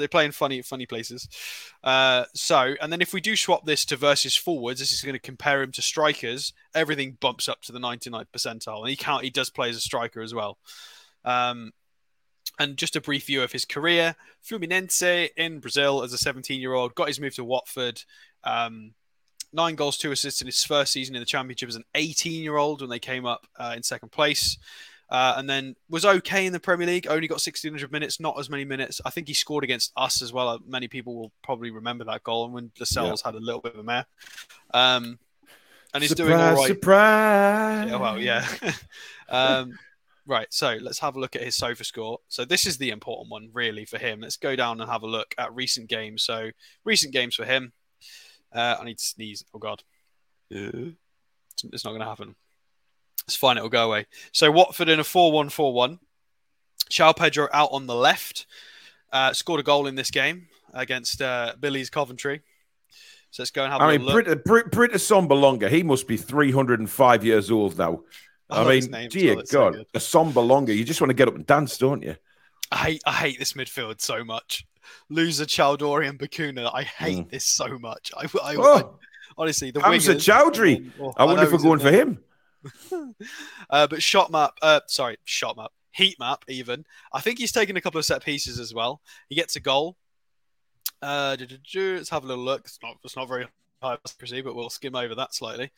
they play in funny, funny places. Uh, so, and then if we do swap this to versus forwards, this is going to compare him to strikers. Everything bumps up to the 99th percentile, and he can't. He does play as a striker as well. Um, and just a brief view of his career: Fluminense in Brazil as a 17-year-old, got his move to Watford. Um, nine goals, two assists in his first season in the championship as an 18-year-old when they came up uh, in second place. Uh, and then was okay in the Premier League. Only got 1600 minutes, not as many minutes. I think he scored against us as well. Uh, many people will probably remember that goal. And when Lascelles yeah. had a little bit of a mare. Um, and he's surprise, doing all right. Surprise! Yeah, well, yeah. [LAUGHS] um, right. So let's have a look at his Sofascore. So this is the important one, really, for him. Let's go down and have a look at recent games. So recent games for him. Uh, I need to sneeze. Oh God. It's, it's not going to happen. It's fine. It'll go away. So Watford in a 4-1-4-1. João Pedro out on the left. Uh, scored a goal in this game against uh, Billy's Coventry. So let's go and have I a mean, look. Brit- Brit- Britta Assombalonga, he must be 305 years old now. I, I mean, dear God, so Assombalonga, you just want to get up and dance, don't you? I hate, I hate this midfield so much. Loser Choudhury and Bacuna, I hate mm. this so much. I, I, oh, I honestly, the Hamza wingers, Choudhury. Oh, I wonder if we're going for him. [LAUGHS] uh, but shot map, uh, sorry, shot map, heat map, even. I think he's taken a couple of set pieces as well. He gets a goal. Uh, let's have a little look. It's not, it's not very high accuracy, but we'll skim over that slightly.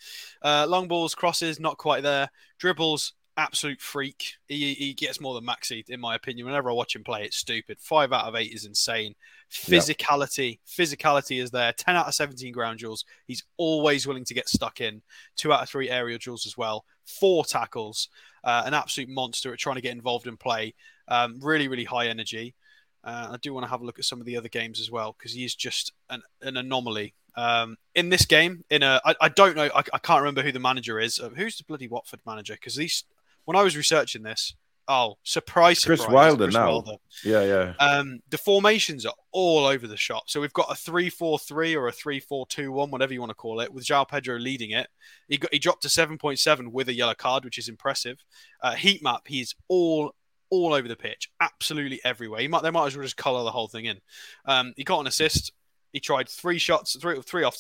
Uh, long balls, crosses, not quite there. Dribbles, absolute freak. He, he gets more than Maxi, in my opinion. Whenever I watch him play, it's stupid. Five out of eight is insane. Physicality, yep. physicality is there. Ten out of seventeen ground duels. He's always willing to get stuck in. Two out of three aerial duels as well. Four tackles. Uh, an absolute monster at trying to get involved in play. Um, really, really high energy. Uh, I do want to have a look at some of the other games as well because he's just an, an anomaly. Um, in this game, in a I, I don't know, I, I can't remember who the manager is. Uh, who's the bloody Watford manager? Because these when I was researching this, oh, surprise, surprise Chris Wilder Chris now. Wilder. Yeah, yeah. Um, the formations are all over the shop. So we've got a 3 4 3 or a 3 4 2 1, whatever you want to call it, with João Pedro leading it. He, got, he dropped to 7.7 with a yellow card, which is impressive. Uh, heat map, he's all all over the pitch, absolutely everywhere. He might, they might as well just colour the whole thing in. Um, he got an assist. He tried three shots, three, three off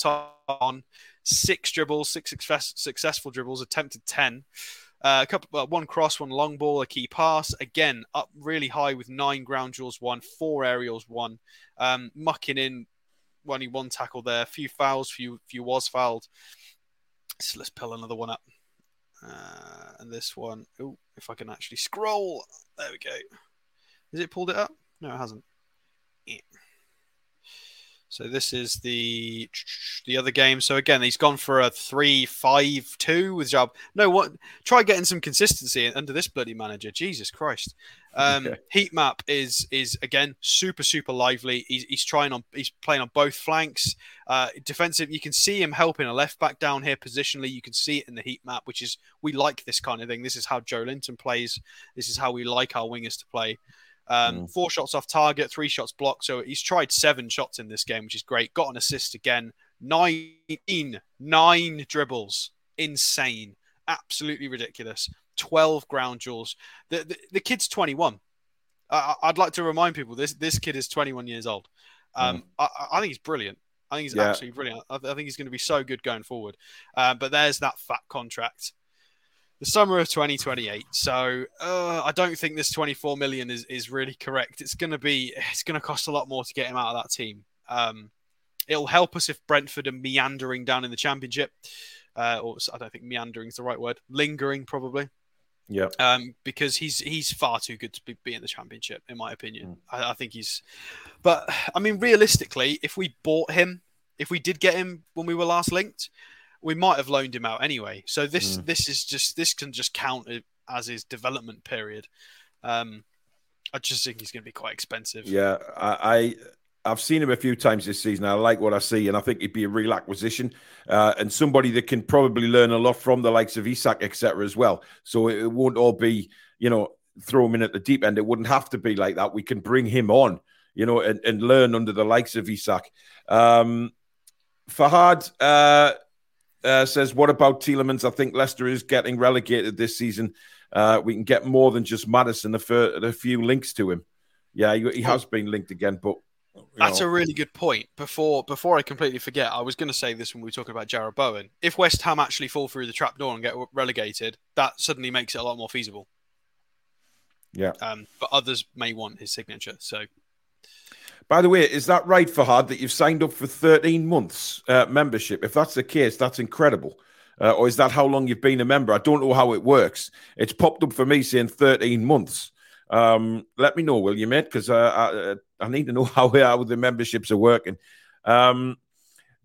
on, six dribbles, six success, successful dribbles, attempted 10. Uh, a couple, uh, one cross, one long ball, a key pass. Again, up really high with nine ground duels, one, four aerials, one. Um, mucking in, only one tackle there. Few fouls, few few was fouled. So let's pull another one up. Uh, and this one, oh, if I can actually scroll, there we go. Has it pulled it up? No, it hasn't. Yeah. So this is the the other game. So again, he's gone for a three-five-two with job. No, what? Try getting some consistency under this bloody manager. Jesus Christ. Um, [LAUGHS] okay. Heat map is is again super super lively. He's, he's trying on. He's playing on both flanks. Uh, defensive. You can see him helping a left back down here positionally. You can see it in the heat map, which is we like this kind of thing. This is how Joelinton plays. This is how we like our wingers to play. Um, mm. Four shots off target, three shots blocked. So he's tried seven shots in this game, which is great. Got an assist again. Nine, nine dribbles. Insane. Absolutely ridiculous. 12 ground duels. The, the, the kid's 21. I, would like to remind people this this kid is 21 years old. Um, mm. I, I, think he's brilliant. I think he's yeah. absolutely brilliant. I, I, think he's going to be so good going forward. Uh, but there's that fat contract the summer of 2028. So uh, I don't think this 24 million is, is really correct. It's going to be it's going to cost a lot more to get him out of that team. Um, it'll help us if Brentford are meandering down in the championship. Uh, or I don't think meandering is the right word. Lingering probably. Yeah. Um, because he's he's far too good to be, be in the championship, in my opinion. Mm. I, I think he's. But I mean, realistically, if we bought him, if we did get him when we were last linked, we might have loaned him out anyway. So this mm. this is just this can just count as his development period. Um, I just think he's going to be quite expensive. Yeah, I, I have seen him a few times this season. I like what I see, and I think he'd be a real acquisition uh, and somebody that can probably learn a lot from the likes of Isak, etc. as well. So it, it won't all be you know throw him in at the deep end. It wouldn't have to be like that. We can bring him on, you know, and, and learn under the likes of Isak. Um, Fahad, uh, uh, says, "What about Tielemans? I think Leicester is getting relegated this season. Uh, we can get more than just Maddison. A, a few links to him. Yeah, he, he has been linked again, but." That's know. a really good point. Before before I completely forget, I was going to say this when we were talking about Jarrod Bowen. If West Ham actually fall through the trapdoor and get relegated, that suddenly makes it a lot more feasible. Yeah. Um, but others may want his signature. So by the way, is that right, Fahad, that you've signed up for 13 months uh, membership? If that's the case, that's incredible. Uh, or is that how long you've been a member? I don't know how it works. It's popped up for me saying 13 months. Um, let me know, will you, mate? Because uh, I, uh, I, need to know [LAUGHS] how, how the memberships are working. Um,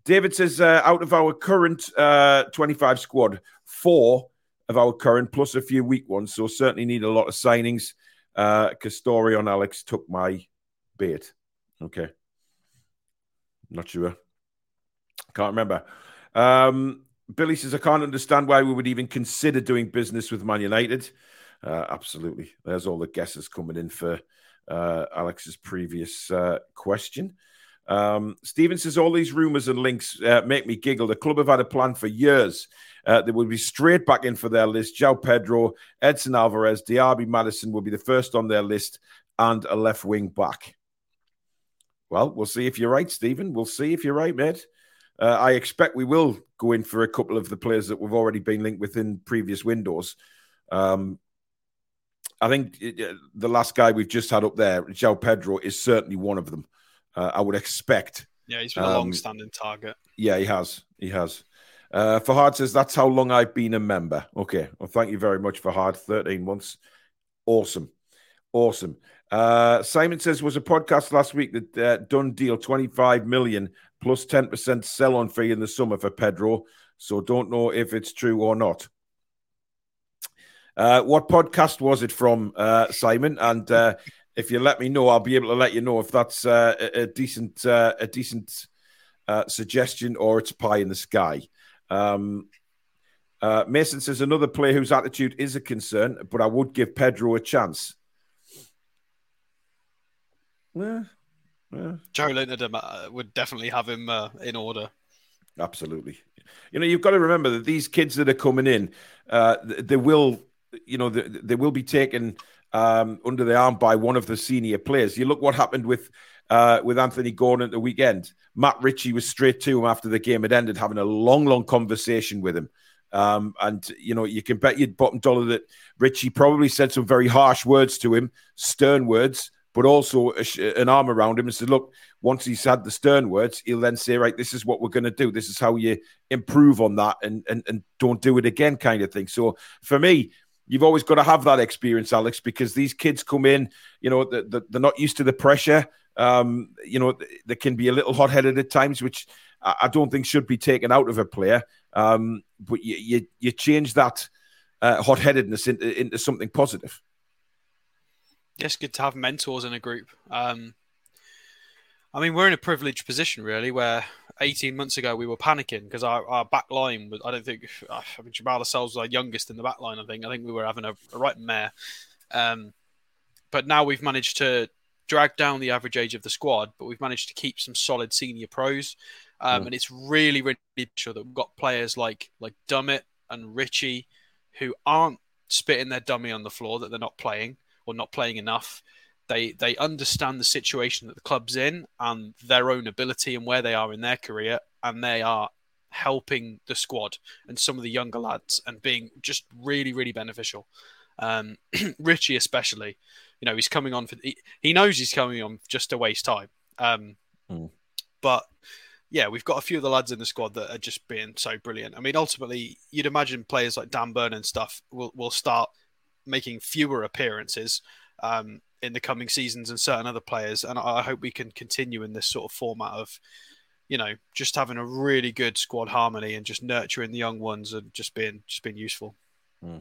David says, uh, out of our current uh, 25 squad, four of our current plus a few weak ones. So certainly need a lot of signings. Uh, Castorion Alex took my bait. Okay. Not sure. Can't remember. Um, Billy says, I can't understand why we would even consider doing business with Man United. Uh, absolutely. There's all the guesses coming in for uh, Alex's previous uh, question. Um, Steven says, All these rumors and links uh, make me giggle. The club have had a plan for years. Uh, they will be straight back in for their list. João Pedro, Edson Alvarez, Diaby Maddison will be the first on their list, and a left wing back. Well, we'll see if you're right, Stephen. We'll see if you're right, mate. Uh, I expect we will go in for a couple of the players that we've already been linked with in previous windows. Um, I think uh, the last guy we've just had up there, João Pedro, is certainly one of them. Uh, I would expect. Yeah, he's been um, a long-standing target. Yeah, he has. He has. Uh, Fahad says that's how long I've been a member. Okay, well, thank you very much, Fahad. Thirteen months. Awesome, awesome. Uh, Simon says was a podcast last week that uh, done deal twenty five million plus plus ten percent sell on fee in the summer for Pedro. So don't know if it's true or not. Uh, what podcast was it from, uh, Simon? And uh, if you let me know, I'll be able to let you know if that's a, a, decent a decent suggestion or it's pie in the sky. Um, Mason says another player whose attitude is a concern, but I would give Pedro a chance. Yeah, yeah. Joe Joelinton would definitely have him in order. Absolutely. You know, you've got to remember that these kids that are coming in, they will you know, they, they will be taken um, under the arm by one of the senior players. You look what happened with uh, with Anthony Gordon at the weekend. Matt Ritchie was straight to him after the game had ended, having a long, long conversation with him. Um, and you know, you can bet your bottom dollar that Ritchie probably said some very harsh words to him, stern words, but also a, an arm around him and said, "Look, once he's had the stern words, he'll then say, right, this is what we're going to do. This is how you improve on that, and and and don't do it again, kind of thing." So for me, you've always got to have that experience, Alex, because these kids come in, you know, they're, they're not used to the pressure. Um, you know, they can be a little hot headed at times, which I don't think should be taken out of a player. Um, but you, you, you change that uh, hot headedness into, into something positive. Yes, good to have mentors in a group. Um, I mean, we're in a privileged position, really, where 18 months ago we were panicking because our, our back line was, I don't think, I mean, Jamaal Lascelles was our youngest in the back line, I think. I think we were having a, a right mare. Um, but now we've managed to drag down the average age of the squad, but we've managed to keep some solid senior pros. Um, mm. And it's really, really sure that we've got players like like Dummett and Ritchie who aren't spitting their dummy on the floor that they're not playing or not playing enough. They they understand the situation that the club's in and their own ability and where they are in their career, and they are helping the squad and some of the younger lads and being just really really beneficial. Um, [CLEARS THROAT] Ritchie especially, you know, he's coming on for he, he knows he's coming on just to waste time. Um, mm. But yeah, we've got a few of the lads in the squad that are just being so brilliant. I mean, ultimately, you'd imagine players like Dan Burn and stuff will will start making fewer appearances um, in the coming seasons and certain other players. And I hope we can continue in this sort of format of, you know, just having a really good squad harmony and just nurturing the young ones and just being just being useful. Hmm.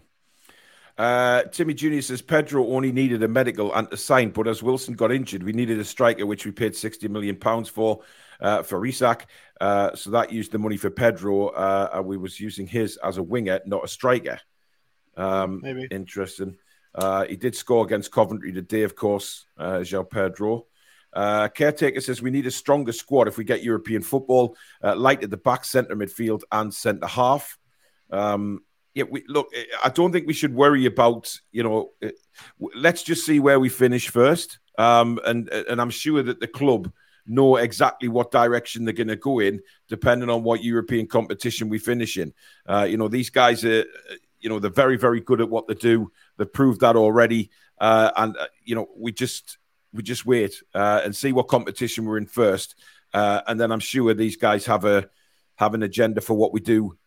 Uh, Timmy Junior says Pedro only needed a medical and a sign, but as Wilson got injured, we needed a striker, which we paid sixty million pounds for uh, for Isak. Uh, so that used the money for Pedro, uh, and we was using his as a winger, not a striker. Um, Maybe interesting. Uh, he did score against Coventry today, of course, uh, João Pedro. Uh, Caretaker says we need a stronger squad if we get European football, uh, light at the back, centre midfield, and centre half. Um, yeah, we look. I don't think we should worry about you know. Uh, let's just see where we finish first, um, and and I'm sure that the club know exactly what direction they're going to go in, depending on what European competition we finish in. Uh, you know, these guys are you know they're very very good at what they do. They've proved that already, uh, and uh, you know we just we just wait uh, and see what competition we're in first, uh, and then I'm sure these guys have a have an agenda for what we do.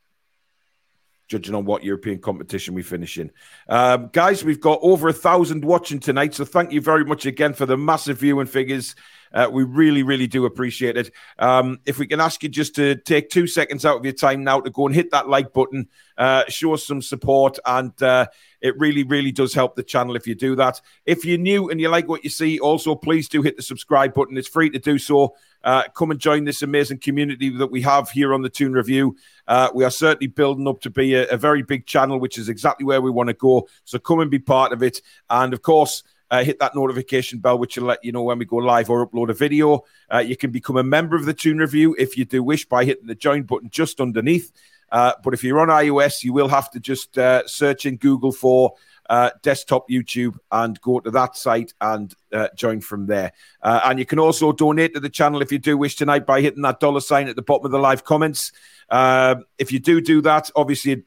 Judging on what European competition we finish in, um, guys, we've got over a thousand watching tonight. So thank you very much again for the massive viewing figures. Uh, we really, really do appreciate it. Um, if we can ask you just to take two seconds out of your time now to go and hit that like button, uh, show us some support, and uh, it really, really does help the channel if you do that. If you're new and you like what you see, also please do hit the subscribe button. It's free to do so. Uh, come and join this amazing community that we have here on the Toon Review. Uh, we are certainly building up to be a, a very big channel, which is exactly where we want to go. So come and be part of it. And of course, uh, hit that notification bell, which will let you know when we go live or upload a video. Uh, you can become a member of the Toon Review if you do wish by hitting the join button just underneath. Uh, but if you're on iOS, you will have to just uh, search in Google for uh, desktop YouTube and go to that site and uh, join from there. Uh, and you can also donate to the channel if you do wish tonight by hitting that dollar sign at the bottom of the live comments. Uh, if you do do that, obviously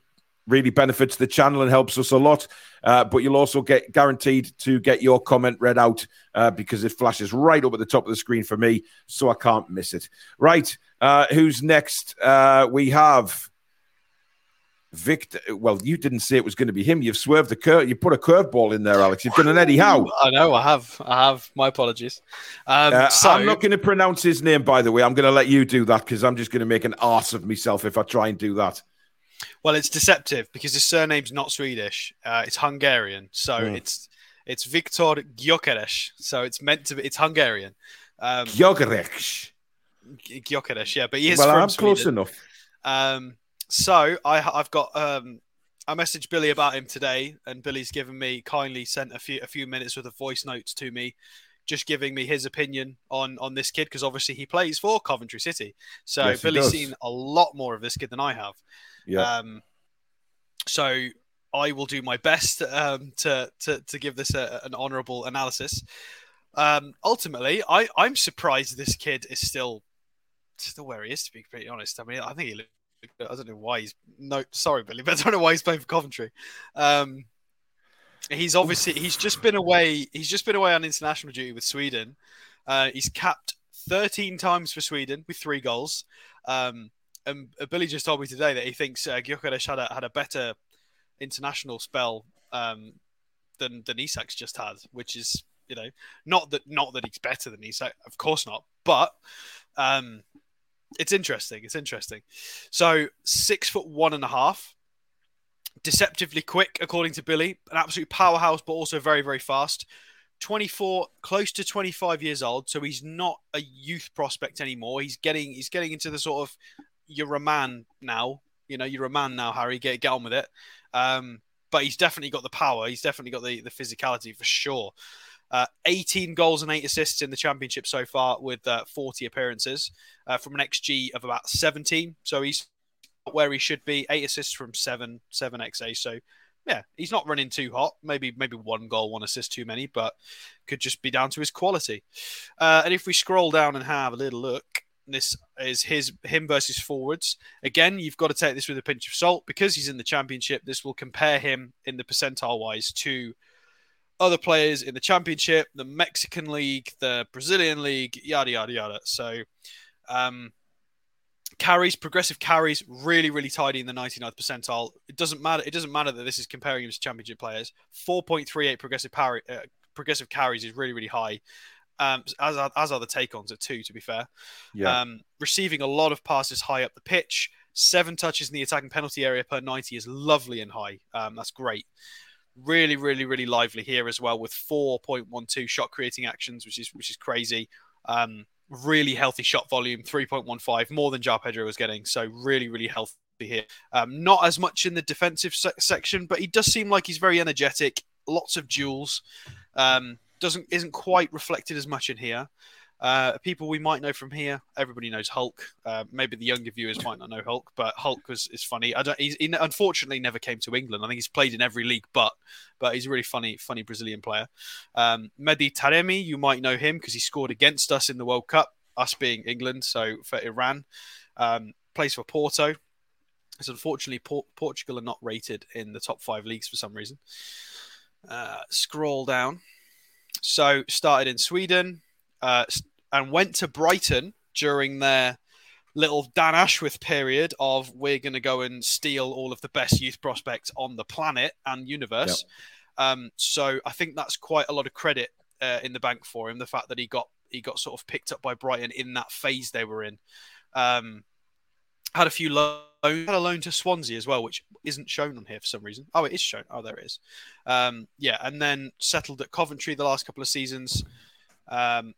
really benefits the channel and helps us a lot. Uh, but you'll also get guaranteed to get your comment read out uh, because it flashes right up at the top of the screen for me, so I can't miss it. Right, who's next? we have. Viktor, well, you didn't say it was going to be him. You've swerved the curve. You put a curveball in there, Alex. You've done an Eddie Howe. I know. I have. I have. My apologies. Um, uh, so... I'm not going to pronounce his name, by the way. I'm going to let you do that because I'm just going to make an ass of myself if I try and do that. Well, it's deceptive because his surname's not Swedish. Uh, it's Hungarian, so mm. it's it's Viktor Gyökeres. So it's meant to be. It's Hungarian. Um, Gyökeres. Gyökeres, yeah, but he is well, from I'm Sweden. close enough. Um, so I, have got um, I messaged Billy about him today, and Billy's given me kindly sent a few a few minutes worth of voice notes to me, just giving me his opinion on on this kid because obviously he plays for Coventry City. So yes, Billy's seen a lot more of this kid than I have. Yeah. Um, so I will do my best um, to, to to give this a, an honourable analysis. Um, ultimately, I I'm surprised this kid is still still where he is. To be pretty honest, I mean, I think he I don't know why he's no sorry Billy, [LAUGHS] but I don't know why he's playing for Coventry. Um, he's obviously he's just been away. He's just been away on international duty with Sweden. Uh, he's capped 13 times for Sweden with three goals. Um, and uh, Billy just told me today that he thinks uh, Gyökeres had a, had a better international spell um, than than Isak's just had, which is you know not that not that he's better than Isak, of course not, but um, it's interesting. It's interesting. So six foot one and a half, deceptively quick, according to Billy, an absolute powerhouse, but also very, very fast. 24, close to 25 years old, so he's not a youth prospect anymore. He's getting he's getting into the sort of you're a man now. You know, you're a man now, Harry. Get get on with it. Um, but he's definitely got the power. He's definitely got the the physicality for sure. Uh, 18 goals and eight assists in the championship so far with uh, 40 appearances uh, from an XG of about 17. So he's where he should be. Eight assists from seven, seven XA. So yeah, he's not running too hot. Maybe maybe one goal, one assist too many, but could just be down to his quality. Uh, and if we scroll down and have a little look, this is his him versus forwards. Again, you've got to take this with a pinch of salt because he's in the championship. This will compare him in the percentile wise to other players in the championship, the Mexican league, the Brazilian league, yada yada yada. So um, carries, progressive carries, really really tidy in the 99th percentile. It doesn't matter. It doesn't matter that this is comparing him to championship players. 4.38 progressive power, uh, progressive carries is really really high. Um, as are, as are the take ons at two, to be fair. Yeah. Um, receiving a lot of passes high up the pitch. Seven touches in the attacking penalty area per 90 is lovely and high. Um, that's great really, really, really lively here as well with 4.12 shot creating actions, which is which is crazy. Um, really healthy shot volume, 3.15, more than João Pedro was getting. So really, really healthy here. Um, not as much in the defensive se- section, but he does seem like he's very energetic. Lots of duels. Um, doesn't isn't quite reflected as much in here. Uh, people we might know from here, everybody knows Hulk. Uh, maybe the younger viewers might not know Hulk, but Hulk was is funny. I don't. He's, he unfortunately never came to England. I think he's played in every league, but but he's a really funny, funny Brazilian player. Um, Mehdi Taremi, you might know him because he scored against us in the World Cup, us being England. So for Iran, um, plays for Porto. So unfortunately, Por- Portugal are not rated in the top five leagues for some reason. Uh, scroll down. So started in Sweden, uh, and went to Brighton during their little Dan Ashworth period of we're going to go and steal all of the best youth prospects on the planet and universe. Yep. Um, so I think that's quite a lot of credit uh, in the bank for him. The fact that he got he got sort of picked up by Brighton in that phase they were in. Um, had a few loans, had a loan to Swansea as well, which isn't shown on here for some reason. Oh, it is shown. Oh, there it is. Um, yeah, and then settled at Coventry the last couple of seasons. Um,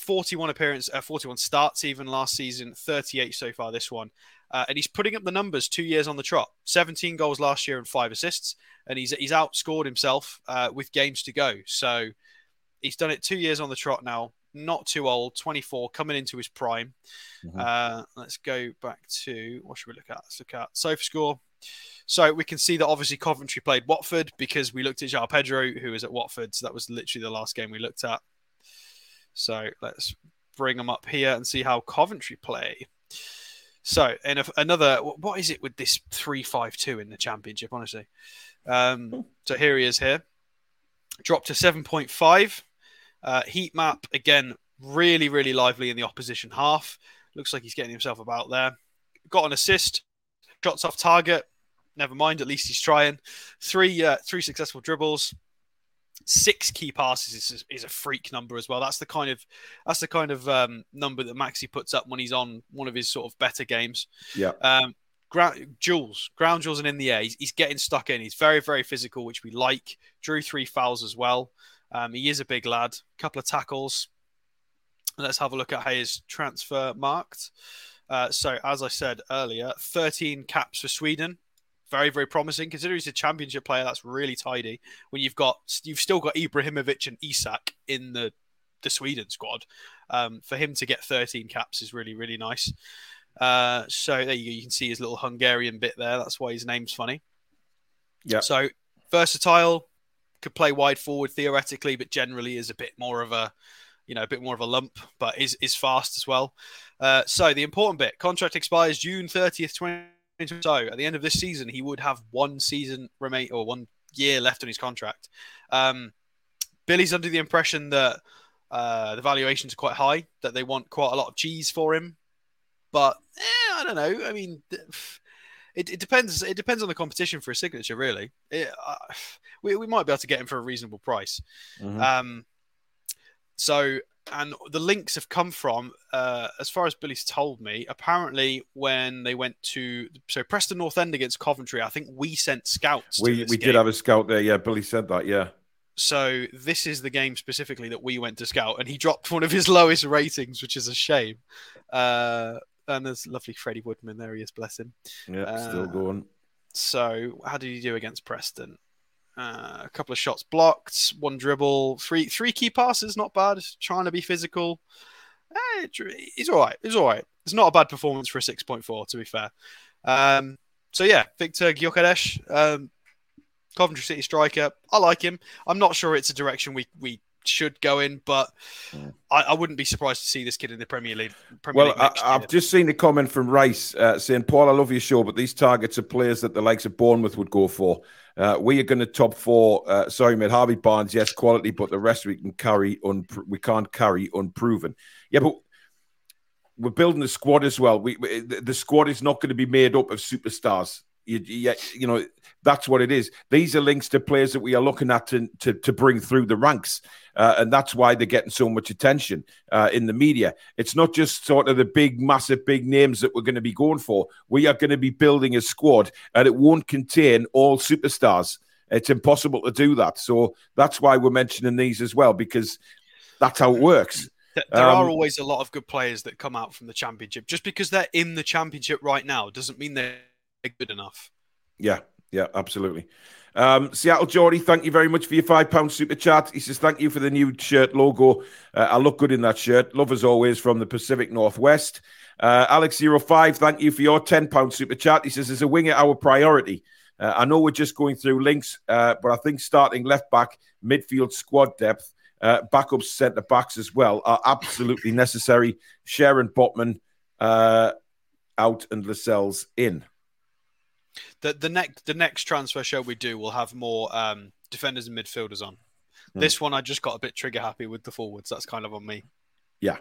41 appearance, uh, 41 starts even last season, 38 so far this one. Uh, and he's putting up the numbers two years on the trot 17 goals last year and five assists. And he's, he's outscored himself uh, with games to go. So he's done it two years on the trot now. Not too old, 24, coming into his prime. Mm-hmm. Uh, let's go back to what should we look at? Let's look at Sofascore. So we can see that obviously Coventry played Watford because we looked at João Pedro, who was at Watford. So that was literally the last game we looked at. So let's bring them up here and see how Coventry play. So, and another, what is it with this three-five-two in the championship? Honestly, um, [LAUGHS] so here he is here, dropped to seven point five. Uh, heat map again, really, really lively in the opposition half. Looks like he's getting himself about there. Got an assist, shots off target. Never mind, at least he's trying. Three, uh, three successful dribbles six key passes is, is a freak number as well. That's the kind of that's the kind of um, number that Maxi puts up when he's on one of his sort of better games. Yeah. Um, ground duels, ground duels, and in the air, he's, he's, getting stuck in. He's very very physical, which we like. Drew three fouls as well. Um, he is a big lad. Couple of tackles. Let's have a look at how his Transfermarkt. Uh, so, as I said earlier, 13 caps for Sweden very, very promising. Considering he's a championship player, that's really tidy. When you've got you've still got Ibrahimovic and Isak in the the Sweden squad, um, for him to get 13 caps is really, really nice. Uh, so there you go. You can see his little Hungarian bit there. That's why his name's funny. Yeah. So versatile, could play wide forward theoretically, but generally is a bit more of a, you know, a bit more of a lump, but is is fast as well. Uh, so the important bit: contract expires June 30th, 20. So at the end of this season, he would have one season remain or one year left on his contract. Um, Billy's under the impression that uh, the valuations are quite high, that they want quite a lot of cheese for him. But eh, I don't know. I mean, it, it, depends. It depends on the competition for a signature, really. It, uh, we, we might be able to get him for a reasonable price. Mm-hmm. Um, so and the links have come from, uh, as far as Billy's told me, apparently when they went to so Preston North End against Coventry, I think we sent scouts. We we game. did have a scout there. Yeah, Billy said that. Yeah. So this is the game specifically that we went to scout, and he dropped one of his [LAUGHS] lowest ratings, which is a shame. Uh, and there's lovely Freddie Woodman there. He is, bless him. Yeah, uh, still going. So how did he do against Preston? Uh, a couple of shots blocked, one dribble, three three key passes, not bad. Trying to be physical. Eh, he's all right. He's all right. It's not a bad performance for a six point four, to be fair. Um, so yeah, Viktor Gyökeres, um, Coventry City striker. I like him. I'm not sure it's a direction we we should go in, but. I, I, wouldn't be surprised to see this kid in the Premier League. Premier well, League I, have just seen a comment from Rice uh, saying, "Paul, I love your show, but these targets are players that the likes of Bournemouth would go for. Uh, we are going to top four. Uh, sorry, mate, Harvey Barnes, yes, quality, but the rest we can carry. Un- we can't carry unproven. Yeah, but." We're building the squad as well. We, we the squad is not going to be made up of superstars. You, you, you, know, that's what it is. These are links to players that we are looking at to, to, to bring through the ranks. Uh, and that's why they're getting so much attention uh, in the media. It's not just sort of the big, massive, big names that we're going to be going for. We are going to be building a squad, and it won't contain all superstars. It's impossible to do that. So that's why we're mentioning these as well, because that's how it works. There um, are always a lot of good players that come out from the championship. Just because they're in the championship right now doesn't mean they're good enough. Yeah, yeah, absolutely. Um, Seattle Geordie, thank you very much for your five pound super chat. He says thank you for the new shirt logo. Uh, I look good in that shirt. Love as always from the Pacific Northwest. Uh, Alex05, thank you for your ten pound super chat. He says, "Is a winger our priority?" Uh, I know we're just going through links, uh, but I think starting left back, midfield squad depth, uh, backup centre backs as well are absolutely necessary. Sharon Botman uh, out and Lascelles in the the next the next transfer show we do will have more um, defenders and midfielders on. Mm. This one I just got a bit trigger happy with the forwards. That's kind of on me. Yeah.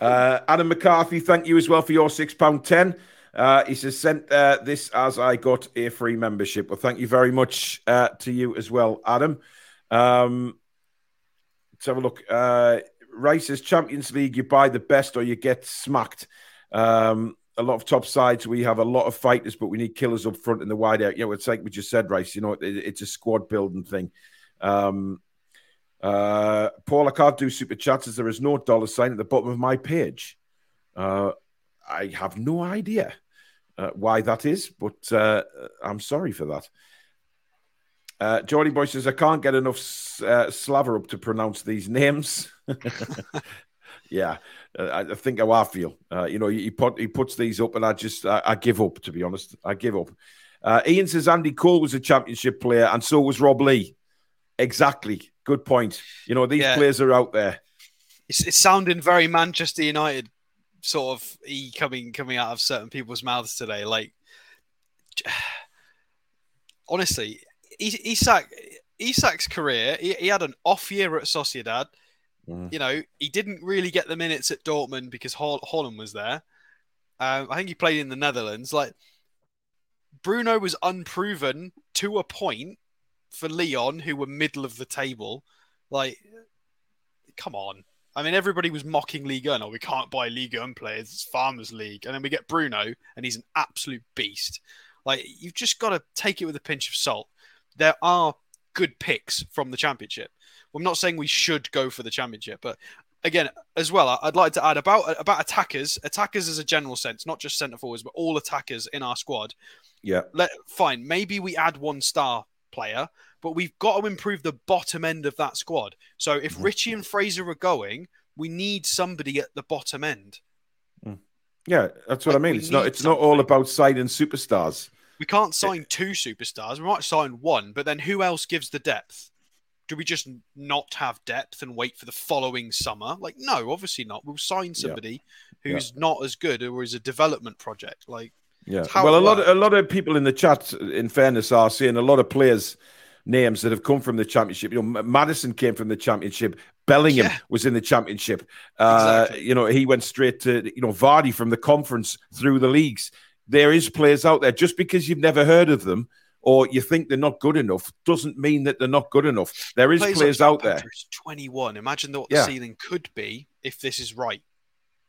Uh, Adam McCarthy, thank you as well for your six pound ten. Uh, he says sent uh, this as I got a free membership. Well, thank you very much uh, to you as well, Adam. Um, let's have a look. Uh, Rice's Champions League, you buy the best or you get smacked. Um, a lot of top sides, we have a lot of fighters, but we need killers up front in the wide area. You know, it's like we just said, Rice. You know, it, it's a squad building thing. Um, uh, Paul, I can't do super chats as there is no dollar sign at the bottom of my page. Uh, I have no idea uh, why that is, but uh, I'm sorry for that. Uh, Jordy Boy says, I can't get enough uh, Slaver up to pronounce these names. [LAUGHS] yeah, uh, I think how I feel. Uh, you know, he put he puts these up, and I just I, I give up. To be honest, I give up. Uh, Ian says Andy Cole was a championship player, and so was Rob Lee. Exactly. Good point. You know, these yeah. players are out there. It's, it's sounding very Manchester United sort of e coming coming out of certain people's mouths today. Like, [SIGHS] honestly, Isak Isak's career, he, he, had an off year at Sociedad. Mm. You know, he didn't really get the minutes at Dortmund because Haaland was there. Um, I think he played in the Netherlands. Like Bruno was unproven to a point for Lyon, who were middle of the table. Like, come on. I mean, everybody was mocking Ligue 1. Oh, we can't buy Ligue 1 players. It's Farmers League. And then we get Bruno, and he's an absolute beast. Like, you've just got to take it with a pinch of salt there are good picks from the championship. I'm not saying we should go for the championship, but again, as well, I'd like to add about about attackers. Attackers as a general sense, not just centre forwards, but all attackers in our squad. Yeah. Let fine. Maybe we add one star player, but we've got to improve the bottom end of that squad. So if mm. Ritchie and Fraser are going, we need somebody at the bottom end. Mm. Yeah, that's what like, I mean. It's not. It's something. not all about signing superstars. We can't sign two superstars. We might sign one, but then who else gives the depth? Do we just not have depth and wait for the following summer? Like, no, obviously not. We'll sign somebody yeah. who's yeah. not as good or is a development project. Like, yeah. Well, a lot, of, a lot of people in the chat, in fairness, are seeing a lot of players' names that have come from the championship. You know, Maddison came from the championship. Bellingham yeah. was in the championship. Uh, exactly. You know, he went straight to you know Vardy from the conference through the leagues there is players out there. Just because you've never heard of them or you think they're not good enough doesn't mean that they're not good enough. There is players, players like out there. 21. Imagine what yeah. the ceiling could be if this is right.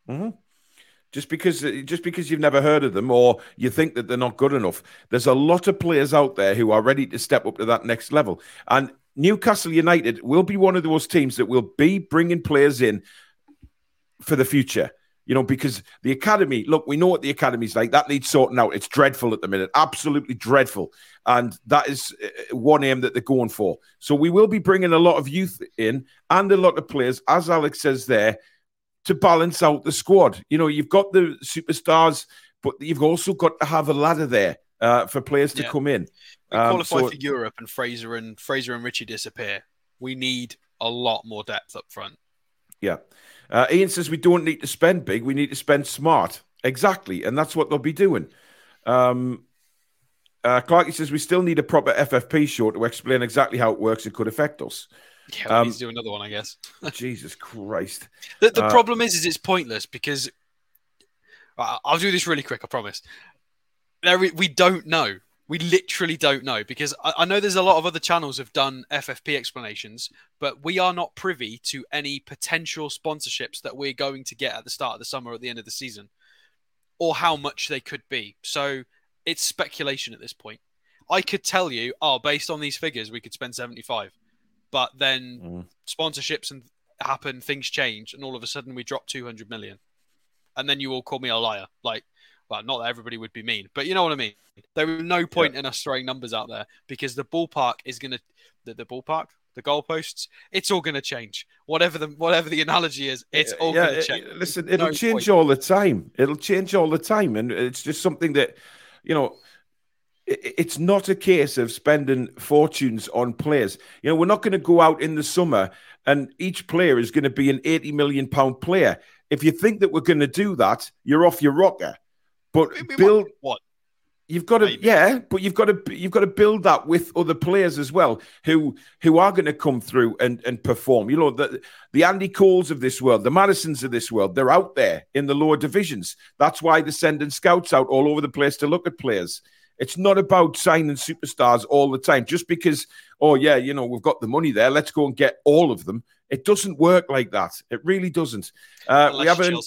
Mm-hmm. Just because just because you've never heard of them or you think that they're not good enough, there's a lot of players out there who are ready to step up to that next level. And Newcastle United will be one of those teams that will be bringing players in for the future you know, because the academy, look, we know what the academy's like. That needs sorting out. It's dreadful at the minute, absolutely dreadful. And that is uh, one aim that they're going for. So we will be bringing a lot of youth in and a lot of players, as Alex says there, to balance out the squad. You know, you've got the superstars, but you've also got to have a ladder there uh, for players to yeah. come in. We um, qualify so, for Europe, and Fraser and Fraser and Ritchie disappear. We need a lot more depth up front. Yeah. Uh, Ian says we don't need to spend big, we need to spend smart. Exactly. And that's what they'll be doing. Um, uh, Clarky says we still need a proper FFP show to explain exactly how it works and could affect us. Yeah, um, we need to do another one, I guess. [LAUGHS] Jesus Christ. The, the uh, problem is, is it's pointless because I'll do this really quick. I promise. There, we don't know. We literally don't know because I, I know there's a lot of other channels have done FFP explanations, but we are not privy to any potential sponsorships that we're going to get at the start of the summer or at the end of the season, or how much they could be. So it's speculation at this point. I could tell you, oh, based on these figures, we could spend 75. But then mm. sponsorships and happen, things change, and all of a sudden we drop 200 million. And then you all call me a liar. Like, well, not that everybody would be mean, but you know what I mean. There was no point yeah. in us throwing numbers out there because the ballpark is going to the, the ballpark, the goalposts, it's all going to change. Whatever the whatever the analogy is, it's all yeah, going to change. Listen, it'll no change point. all the time. It'll change all the time, and it's just something that you know. It's not a case of spending fortunes on players. You know, we're not going to go out in the summer and each player is going to be an 80 million pound player. If you think that we're going to do that, you're off your rocker. But build what? You've got to, Maybe. yeah, but you've got to, you've got to build that with other players as well, who who are going to come through and and perform. You know, the the Andy Coles of this world, the Maddisons of this world, they're out there in the lower divisions. That's why they're sending scouts out all over the place to look at players. It's not about signing superstars all the time. Just because, oh yeah, you know, we've got the money there, let's go and get all of them. It doesn't work like that. It really doesn't. Uh, we haven't.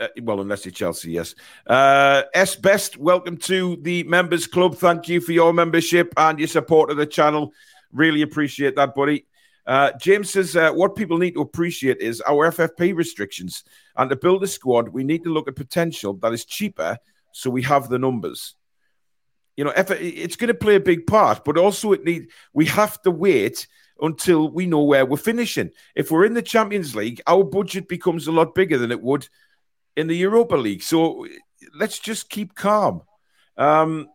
Uh, well, unless you're Chelsea, yes. Uh, S Best, welcome to the members club. Thank you for your membership and your support of the channel. Really appreciate that, buddy. Uh, James says uh, what people need to appreciate is our FFP restrictions, and to build a squad, we need to look at potential that is cheaper, so we have the numbers. You know, it's going to play a big part, but also it need we have to wait until we know where we're finishing. If we're in the Champions League, our budget becomes a lot bigger than it would in the Europa League. So let's just keep calm. Um,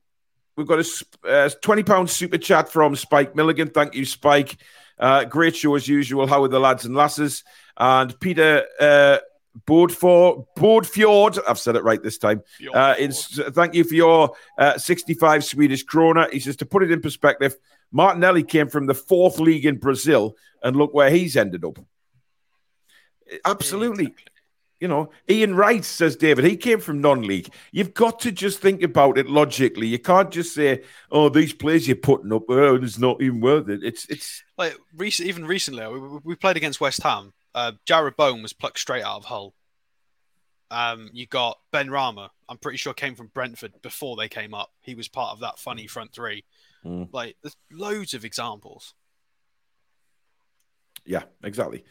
we've got a uh, twenty pound super chat from Spike Milligan. Thank you, Spike. Uh, great show as usual. How are the lads and lasses? And Peter uh, Boardford, Boardfjord, I've said it right this time. Uh, thank you for your uh, 65 Swedish krona. He says, to put it in perspective, Martinelli came from the fourth league in Brazil, and look where he's ended up. Absolutely. You know, Ian Wright says, David, he came from non league. You've got to just think about it logically. You can't just say, oh, these players you're putting up, oh, it's not even worth it. It's, it's like recent, even recently, we, we played against West Ham. Uh, Jarrod Bowen was plucked straight out of Hull. Um, you got Benrahma, I'm pretty sure came from Brentford before they came up. He was part of that funny front three. Mm. Like, there's loads of examples. Yeah, exactly.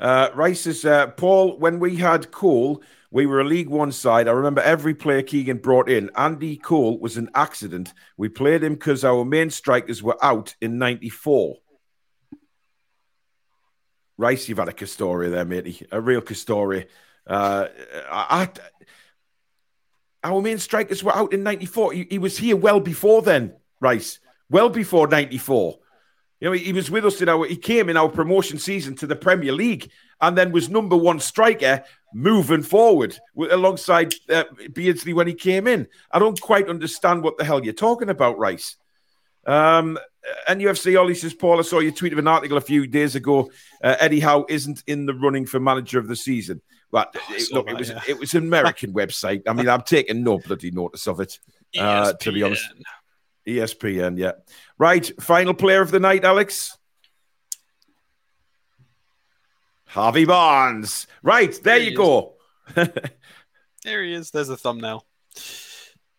Uh, Rice says, uh, Paul, when we had Cole, we were a League One side. I remember every player Keegan brought in. Andy Cole was an accident. We played him because our main strikers were out in 94. Rice, you've had a Castoria there, matey. A real Castoria. Uh, I, I, our main strikers were out in 94. He, he was here well before then, Rice. Well before 94. You know, he, he was with us in our, he came in our promotion season to the Premier League and then was number one striker moving forward alongside uh, Beardsley when he came in. I don't quite understand what the hell you're talking about, Rice. Um, NUFC Ollie says, Paul, I saw you tweet of an article a few days ago. Uh, Eddie Howe isn't in the running for manager of the season. But oh, it, look, that, it was yeah. it was an American [LAUGHS] website. I mean, I'm taking no bloody notice of it, uh, to be honest. ESPN, yeah. Right, final player of the night, Alex. Harvey Barnes. Right, there, there you go. [LAUGHS] there he is. There's the thumbnail.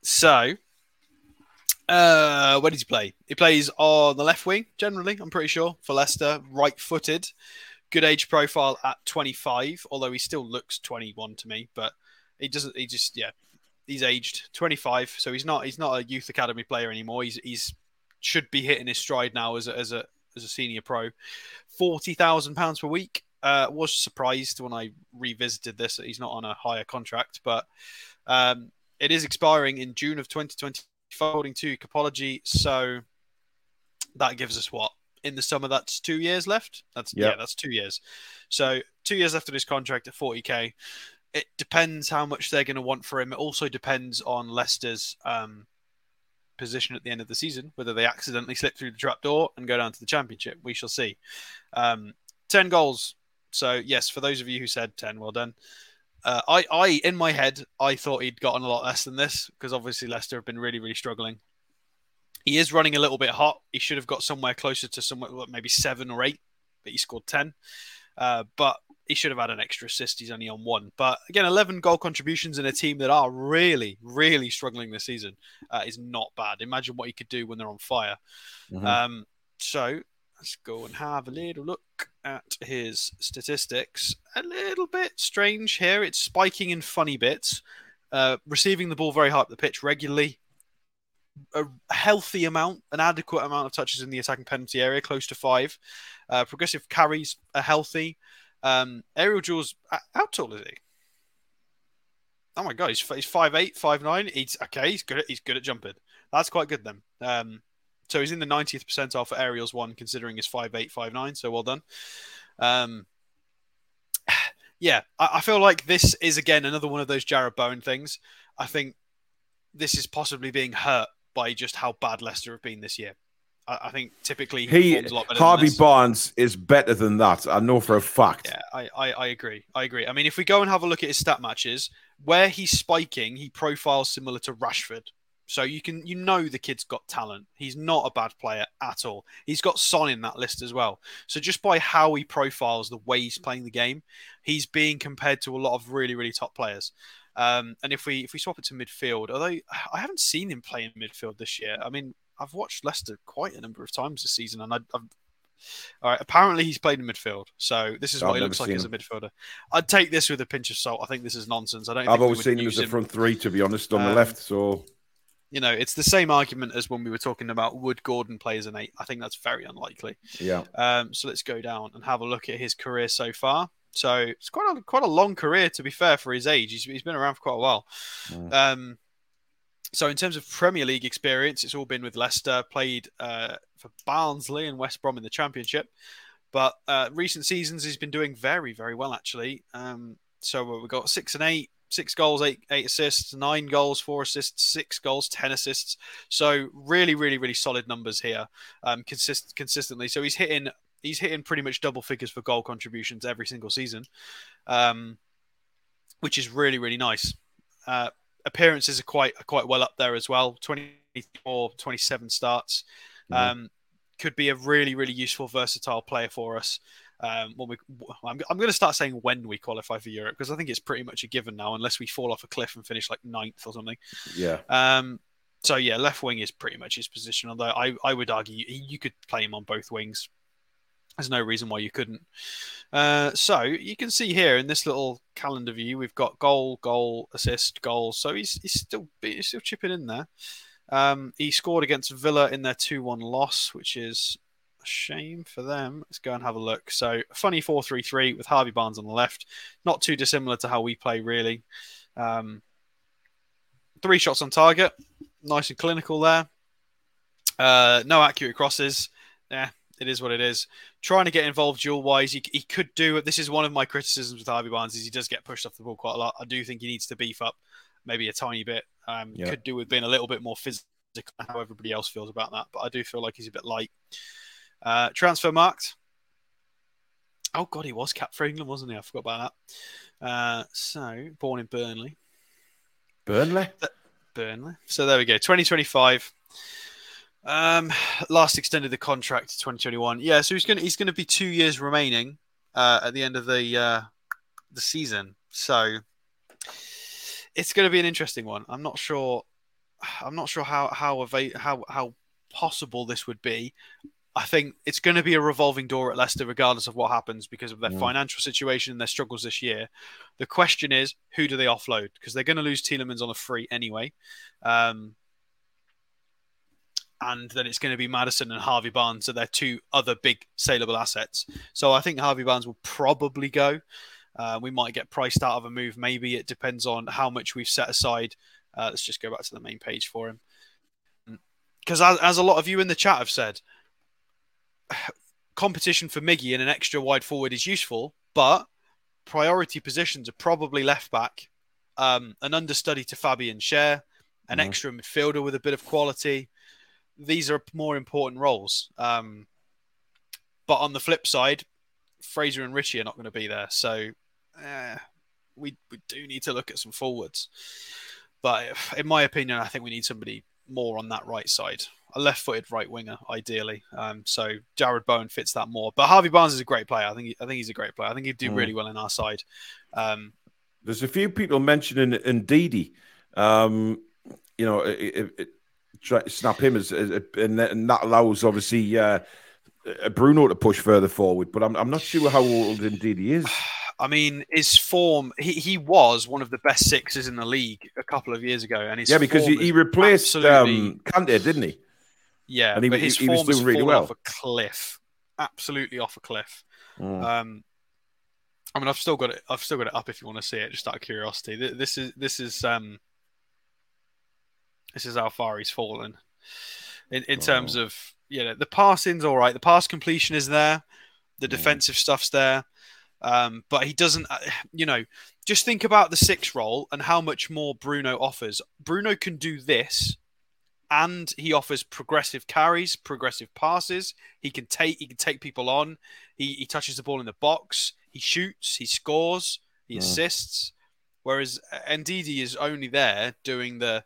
So, uh, where does he play? He plays on the left wing, generally, I'm pretty sure, for Leicester, right footed. Good age profile at 25, although he still looks 21 to me, but he doesn't, he just, yeah, he's aged 25, so he's not he's not a youth academy player anymore. He's he's should be hitting his stride now as a, as a as a senior pro. Forty thousand pounds per week. Uh, was surprised when I revisited this that he's not on a higher contract, but um, it is expiring in June of 2020, according to Capology. So that gives us what in the summer. That's two years left. That's yep. yeah, that's two years. So two years left of his contract at 40k it depends how much they're going to want for him. It also depends on Leicester's um, position at the end of the season, whether they accidentally slip through the trapdoor and go down to the championship. We shall see. Um, 10 goals. So, yes, for those of you who said 10, well done. Uh, I, I, in my head, I thought he'd gotten a lot less than this because obviously Leicester have been really, really struggling. He is running a little bit hot. He should have got somewhere closer to somewhere maybe seven or eight, but he scored 10. Uh, but he should have had an extra assist. He's only on one. But again, 11 goal contributions in a team that are really, really struggling this season uh, is not bad. Imagine what he could do when they're on fire. Mm-hmm. Um, so let's go and have a little look at his statistics. A little bit strange here. It's spiking in funny bits. Uh, receiving the ball very high up the pitch regularly. A healthy amount, an adequate amount of touches in the attacking penalty area, close to five. Uh, progressive carries are healthy. Um, aerial duels. How tall is he? Oh my god, he's five eight, five nine. He's okay. He's good. At, he's good at jumping. That's quite good then. Um, so he's in the 90th percentile for aerials one, considering he's five eight, five nine. So well done. Um, [SIGHS] yeah, I, I feel like this is again another one of those Jarrod Bowen things. I think this is possibly being hurt by just how bad Leicester have been this year. I, I think typically he, he Harvey Barnes is better than that. I know for a fact. Yeah, I, I, I agree. I agree. I mean, if we go and have a look at his stat matches, where he's spiking, he profiles similar to Rashford. So you can you know the kid's got talent. He's not a bad player at all. He's got Son in that list as well. So just by how he profiles the way he's playing the game, he's being compared to a lot of really really top players. Um, and if we if we swap it to midfield, although I haven't seen him play in midfield this year. I mean, I've watched Leicester quite a number of times this season, and I, have all right. Apparently, he's played in midfield, so this is what he looks like as a midfielder. I'd take this with a pinch of salt. I think this is nonsense. I don't. I've always seen him as a front three, to be honest, on um, the left. So, you know, it's the same argument as when we were talking about would Gordon play as an eight. I think that's very unlikely. Yeah. Um. So let's go down and have a look at his career so far. So it's quite a quite a long career to be fair for his age. He's, he's been around for quite a while. Mm. Um, so in terms of Premier League experience, it's all been with Leicester. Played uh, for Barnsley and West Brom in the Championship, but uh, recent seasons he's been doing very very well actually. Um, so we've got six and eight, six goals, eight eight assists, nine goals, four assists, six goals, ten assists. So really really really solid numbers here, um, consist consistently. So he's hitting he's hitting pretty much double figures for goal contributions every single season, um, which is really really nice. Uh, appearances are quite are quite well up there as well. 24 27 starts mm-hmm. um, could be a really really useful versatile player for us um, when we I'm, I'm going to start saying when we qualify for Europe because I think it's pretty much a given now unless we fall off a cliff and finish like ninth or something. Yeah. Um so yeah left wing is pretty much his position although I, I would argue you, you could play him on both wings there's no reason why you couldn't. Uh, so you can see here in this little calendar view, we've got goal, goal, assist, goals. So he's, he's still he's still chipping in there. Um, he scored against Villa in their 2 1 loss, which is a shame for them. Let's go and have a look. So, funny 4 3 3 with Harvey Barnes on the left. Not too dissimilar to how we play, really. Um, three shots on target. Nice and clinical there. Uh, no accurate crosses. Yeah, it is what it is. Trying to get involved dual wise, he, he could do. it. This is one of my criticisms with Harvey Barnes is he does get pushed off the ball quite a lot. I do think he needs to beef up, maybe a tiny bit. Um, yeah. Could do with being a little bit more physical. How everybody else feels about that, but I do feel like he's a bit light. Uh, Transfermarkt. Oh god, he was cap for England, wasn't he? I forgot about that. Uh, so born in Burnley. Burnley. Burnley. So there we go. 2025. Um, last extended the contract to 2021. Yeah, so he's going to he's going to be two years remaining uh, at the end of the uh, the season. So it's going to be an interesting one. I'm not sure. I'm not sure how how how how possible this would be. I think it's going to be a revolving door at Leicester, regardless of what happens, because of their mm. financial situation and their struggles this year. The question is, who do they offload? Because they're going to lose Tielemans on a free anyway. Um, and then it's going to be Maddison and Harvey Barnes are their two other big saleable assets. So I think Harvey Barnes will probably go. Uh, we might get priced out of a move. Maybe it depends on how much we've set aside. Uh, let's just go back to the main page for him. Because as, as a lot of you in the chat have said, [SIGHS] competition for Miggy in an extra wide forward is useful, but priority positions are probably left back, um, an understudy to Fabian Schär, an mm-hmm. extra midfielder with a bit of quality, these are more important roles. Um, but on the flip side, Fraser and Ritchie are not going to be there, so eh, we we do need to look at some forwards. But if, in my opinion, I think we need somebody more on that right side, a left-footed right winger, ideally. Um, so Jarrod Bowen fits that more. But Harvey Barnes is a great player. I think he, I think he's a great player. I think he'd do mm. really well in our side. Um, There's a few people mentioning Ndidi. Um, you know, it, it, try to snap him as, as and, that allows obviously uh, Bruno to push further forward. But I'm I'm not sure how old Ndidi is. I mean, his form, he, he was one of the best sixes in the league a couple of years ago. And his yeah, because he, he replaced um, Kante, didn't he? Yeah, and he, but his he, form he was doing really well. off a cliff, absolutely off a cliff. Mm. Um, I mean, I've still got it. I've still got it up if you want to see it, just out of curiosity. This is this is um, this is how far he's fallen in, in terms of you know the passing's all right. The pass completion is there. The mm. defensive stuff's there. Um, but he doesn't, uh, you know, just think about the six role and how much more Bruno offers. Bruno can do this, and he offers progressive carries, progressive passes. He can take, he can take people on. He, he touches the ball in the box. He shoots. He scores. He mm. assists. Whereas Ndidi is only there doing the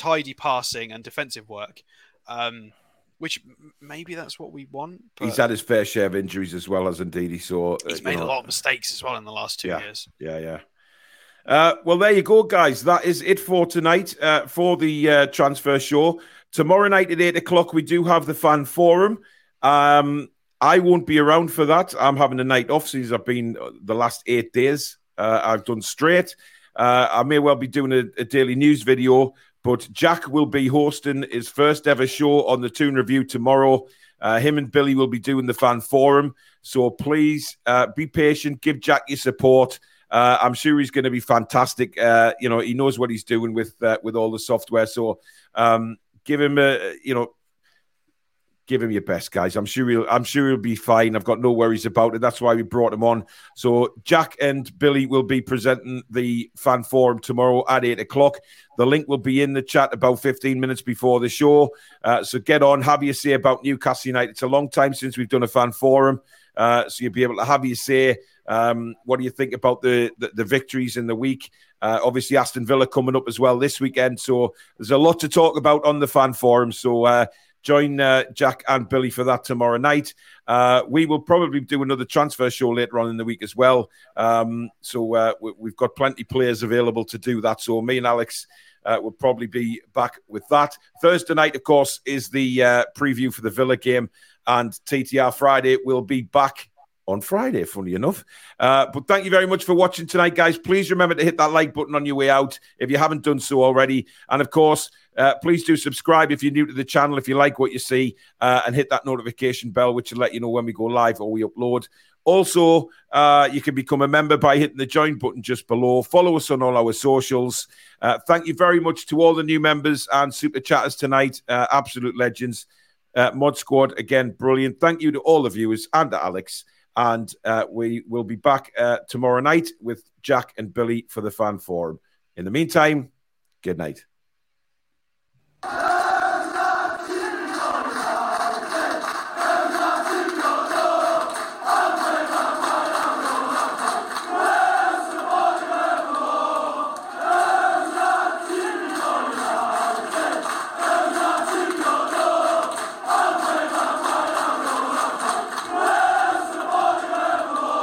tidy passing and defensive work. Um, which maybe that's what we want. He's had his fair share of injuries as well as indeed he saw. Uh, he's made know, a lot of mistakes as well in the last two yeah, years. Yeah, yeah. Uh, well, there you go, guys. That is it for tonight uh, for the uh, transfer show. Tomorrow night at eight o'clock, we do have the fan forum. Um, I won't be around for that. I'm having a night off since I've been uh, the last eight days. Uh, I've done straight. I may well be doing a, a daily news video but Jack will be hosting his first ever show on the Toon Review tomorrow. Uh, him and Billy will be doing the fan forum. So please uh, be patient, give Jack your support. Uh, I'm sure he's going to be fantastic. Uh, you know, he knows what he's doing with uh, with all the software. So um, give him a you know give him your best, guys. I'm sure he'll I'm sure he'll be fine. I've got no worries about it. That's why we brought him on. So Jack and Billy will be presenting the fan forum tomorrow at eight o'clock. The link will be in the chat about 15 minutes before the show. Uh, so get on, have your say about Newcastle United. It's a long time since we've done a fan forum. Uh, so you'll be able to have your say. Um, what do you think about the, the, the victories in the week? Uh, obviously, Aston Villa coming up as well this weekend. So there's a lot to talk about on the fan forum. So uh, Join uh, Jack and Billy for that tomorrow night. Uh, we will probably do another transfer show later on in the week as well. Um, so uh, we, have got plenty players available to do that. So me and Alex uh, will probably be back with that. Thursday night, of course, is the uh, preview for the Villa game, and TTR Friday will be back on Friday, funny enough. Uh, but thank you very much for watching tonight, guys. Please remember to hit that like button on your way out if you haven't done so already. And of course, uh, please do subscribe if you're new to the channel, if you like what you see, uh, and hit that notification bell, which will let you know when we go live or we upload. Also, uh, you can become a member by hitting the join button just below. Follow us on all our socials. Uh, thank you very much to all the new members and super chatters tonight. Uh, absolute legends. Mod Squad, again, brilliant. Thank you to all the viewers and to Alex. And uh, we will be back uh, tomorrow night with Jack and Billy for the fan forum. In the meantime, good night.